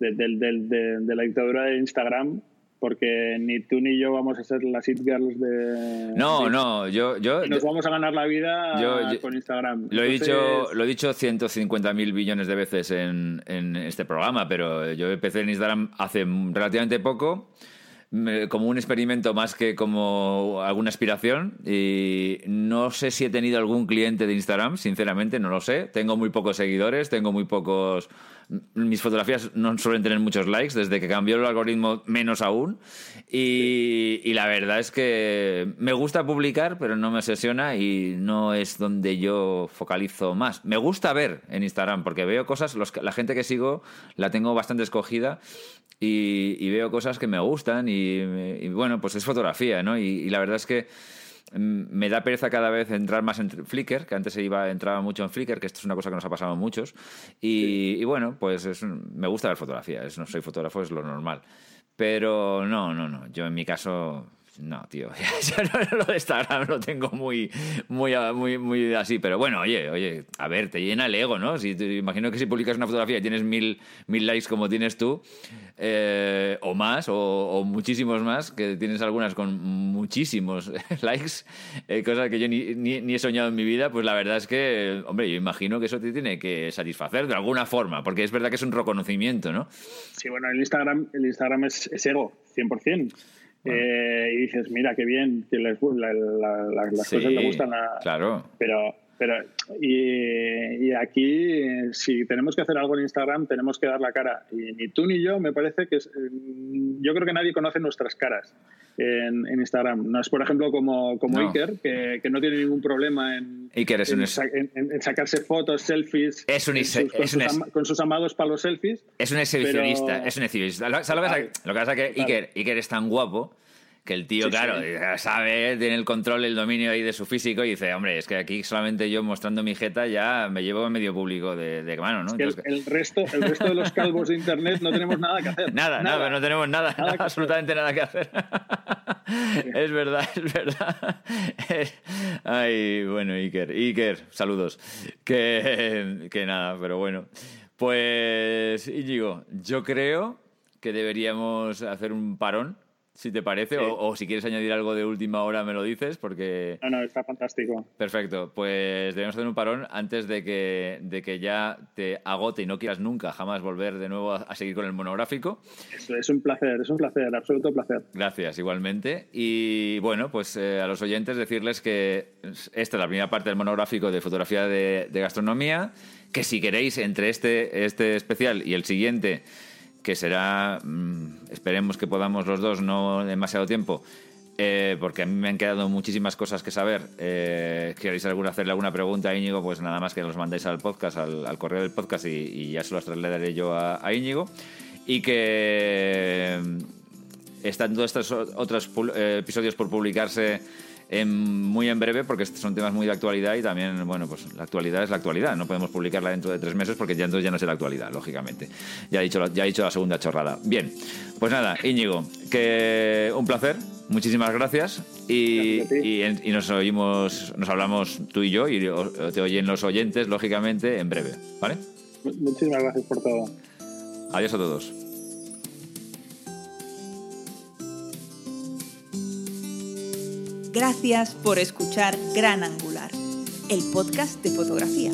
de, del- del- de- de la dictadura de Instagram, porque ni tú ni yo vamos a ser las it girls de. No, no, yo... yo y nos vamos a ganar la vida Yo- yo- con Instagram. Lo he, Entonces, dicho, lo he dicho 150.000 billones de veces en, en este programa, pero yo empecé en Instagram hace relativamente poco, como un experimento más que como alguna aspiración. Y no sé si he tenido algún cliente de Instagram, sinceramente, no lo sé. Tengo muy pocos seguidores, tengo muy pocos... Mis fotografías no suelen tener muchos likes, desde que cambió el algoritmo menos aún. Y, y la verdad es que me gusta publicar, pero no me obsesiona y no es donde yo focalizo más. Me gusta ver en Instagram, porque veo cosas, los, la gente que sigo la tengo bastante escogida y, y veo cosas que me gustan y, y bueno, pues es fotografía, ¿no? Y, la verdad es que me da pereza cada vez entrar más en Flickr, que antes se iba, entraba mucho en Flickr, que esto es una cosa que nos ha pasado a muchos. Y, bueno, pues me gusta ver fotografía, no soy fotógrafo, es lo normal. Pero no, no, no. Yo en mi caso no, tío, ya lo de Instagram lo tengo muy, muy, muy, muy así, pero bueno, oye, oye, a ver, te llena el ego, ¿no? Si te imagino que si publicas una fotografía y tienes mil, mil likes como tienes tú, eh, o más, o, muchísimos más, que tienes algunas con muchísimos likes, eh, cosas que yo ni, ni, he soñado en mi vida, pues la verdad es que, hombre, yo imagino que eso te tiene que satisfacer de alguna forma, porque es verdad que es un reconocimiento, ¿no? Sí, bueno, el Instagram, el Instagram es, es ego, 100%. Eh, y dices, mira, qué bien, que les, las cosas le gustan a... Claro. Pero, pero y, y, aquí, si tenemos que hacer algo en Instagram, tenemos que dar la cara. Y ni tú ni yo, me parece que... Es, yo creo que nadie conoce nuestras caras en, Instagram. No es, por ejemplo, como, como Iker, que, que, no tiene ningún problema en, en, sacarse fotos, selfies es un, con, sus amados para los selfies. Es un exhibicionista. Es un exhibicionista. Lo, que pasa, es que Iker, Iker es tan guapo que el tío, claro, sabe, tiene el control, el dominio ahí de su físico y dice, hombre, es que aquí solamente yo mostrando mi jeta ya me llevo a medio público de, de mano, ¿no? el, resto, el resto de los calvos de Internet no tenemos nada que hacer. Nada, nada, no tenemos nada, absolutamente nada que hacer. es verdad, es verdad. Ay, bueno, Iker, Iker, saludos. Que, que nada, pero bueno. Pues, Íñigo, yo creo que deberíamos hacer un parón si te parece, o, si quieres añadir algo de última hora me lo dices, porque... No, no, está fantástico. Perfecto, pues debemos hacer un parón antes de que, de que ya te agote y no quieras nunca jamás volver de nuevo a, seguir con el monográfico. Eso es un placer, es un placer, absoluto placer. Gracias, igualmente. Y bueno, pues eh, a los oyentes decirles que esta es la primera parte del monográfico de fotografía de, de gastronomía, que si queréis entre este, este especial y el siguiente que será, mm, esperemos que podamos los dos, no demasiado tiempo, eh, porque a mí me han quedado muchísimas cosas que saber. Eh, ¿Queréis alguna, hacerle alguna pregunta a Íñigo? Pues nada más que los mandéis al podcast, al, correo del podcast y, ya se los trasladaré yo a, Íñigo. Y que mm, están todos estos otros eh, episodios por publicarse muy en breve porque son temas muy de actualidad y también, bueno, pues la actualidad es la actualidad. No podemos publicarla dentro de tres meses porque ya entonces ya no es la actualidad, lógicamente. Ya he dicho, ya he dicho la segunda chorrada. Bien, pues nada, Íñigo, que un placer. Muchísimas gracias y, y, nos oímos, nos hablamos tú y yo y te oyen los oyentes, lógicamente, en breve, ¿vale? Muchísimas gracias por todo. Adiós a todos. Gracias por escuchar Gran Angular, el podcast de fotografía.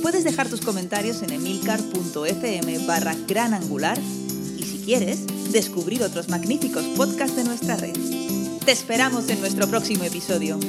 Puedes dejar tus comentarios en emilcar.fm barra Gran Angular y si quieres, descubrir otros magníficos podcasts de nuestra red. Te esperamos en nuestro próximo episodio.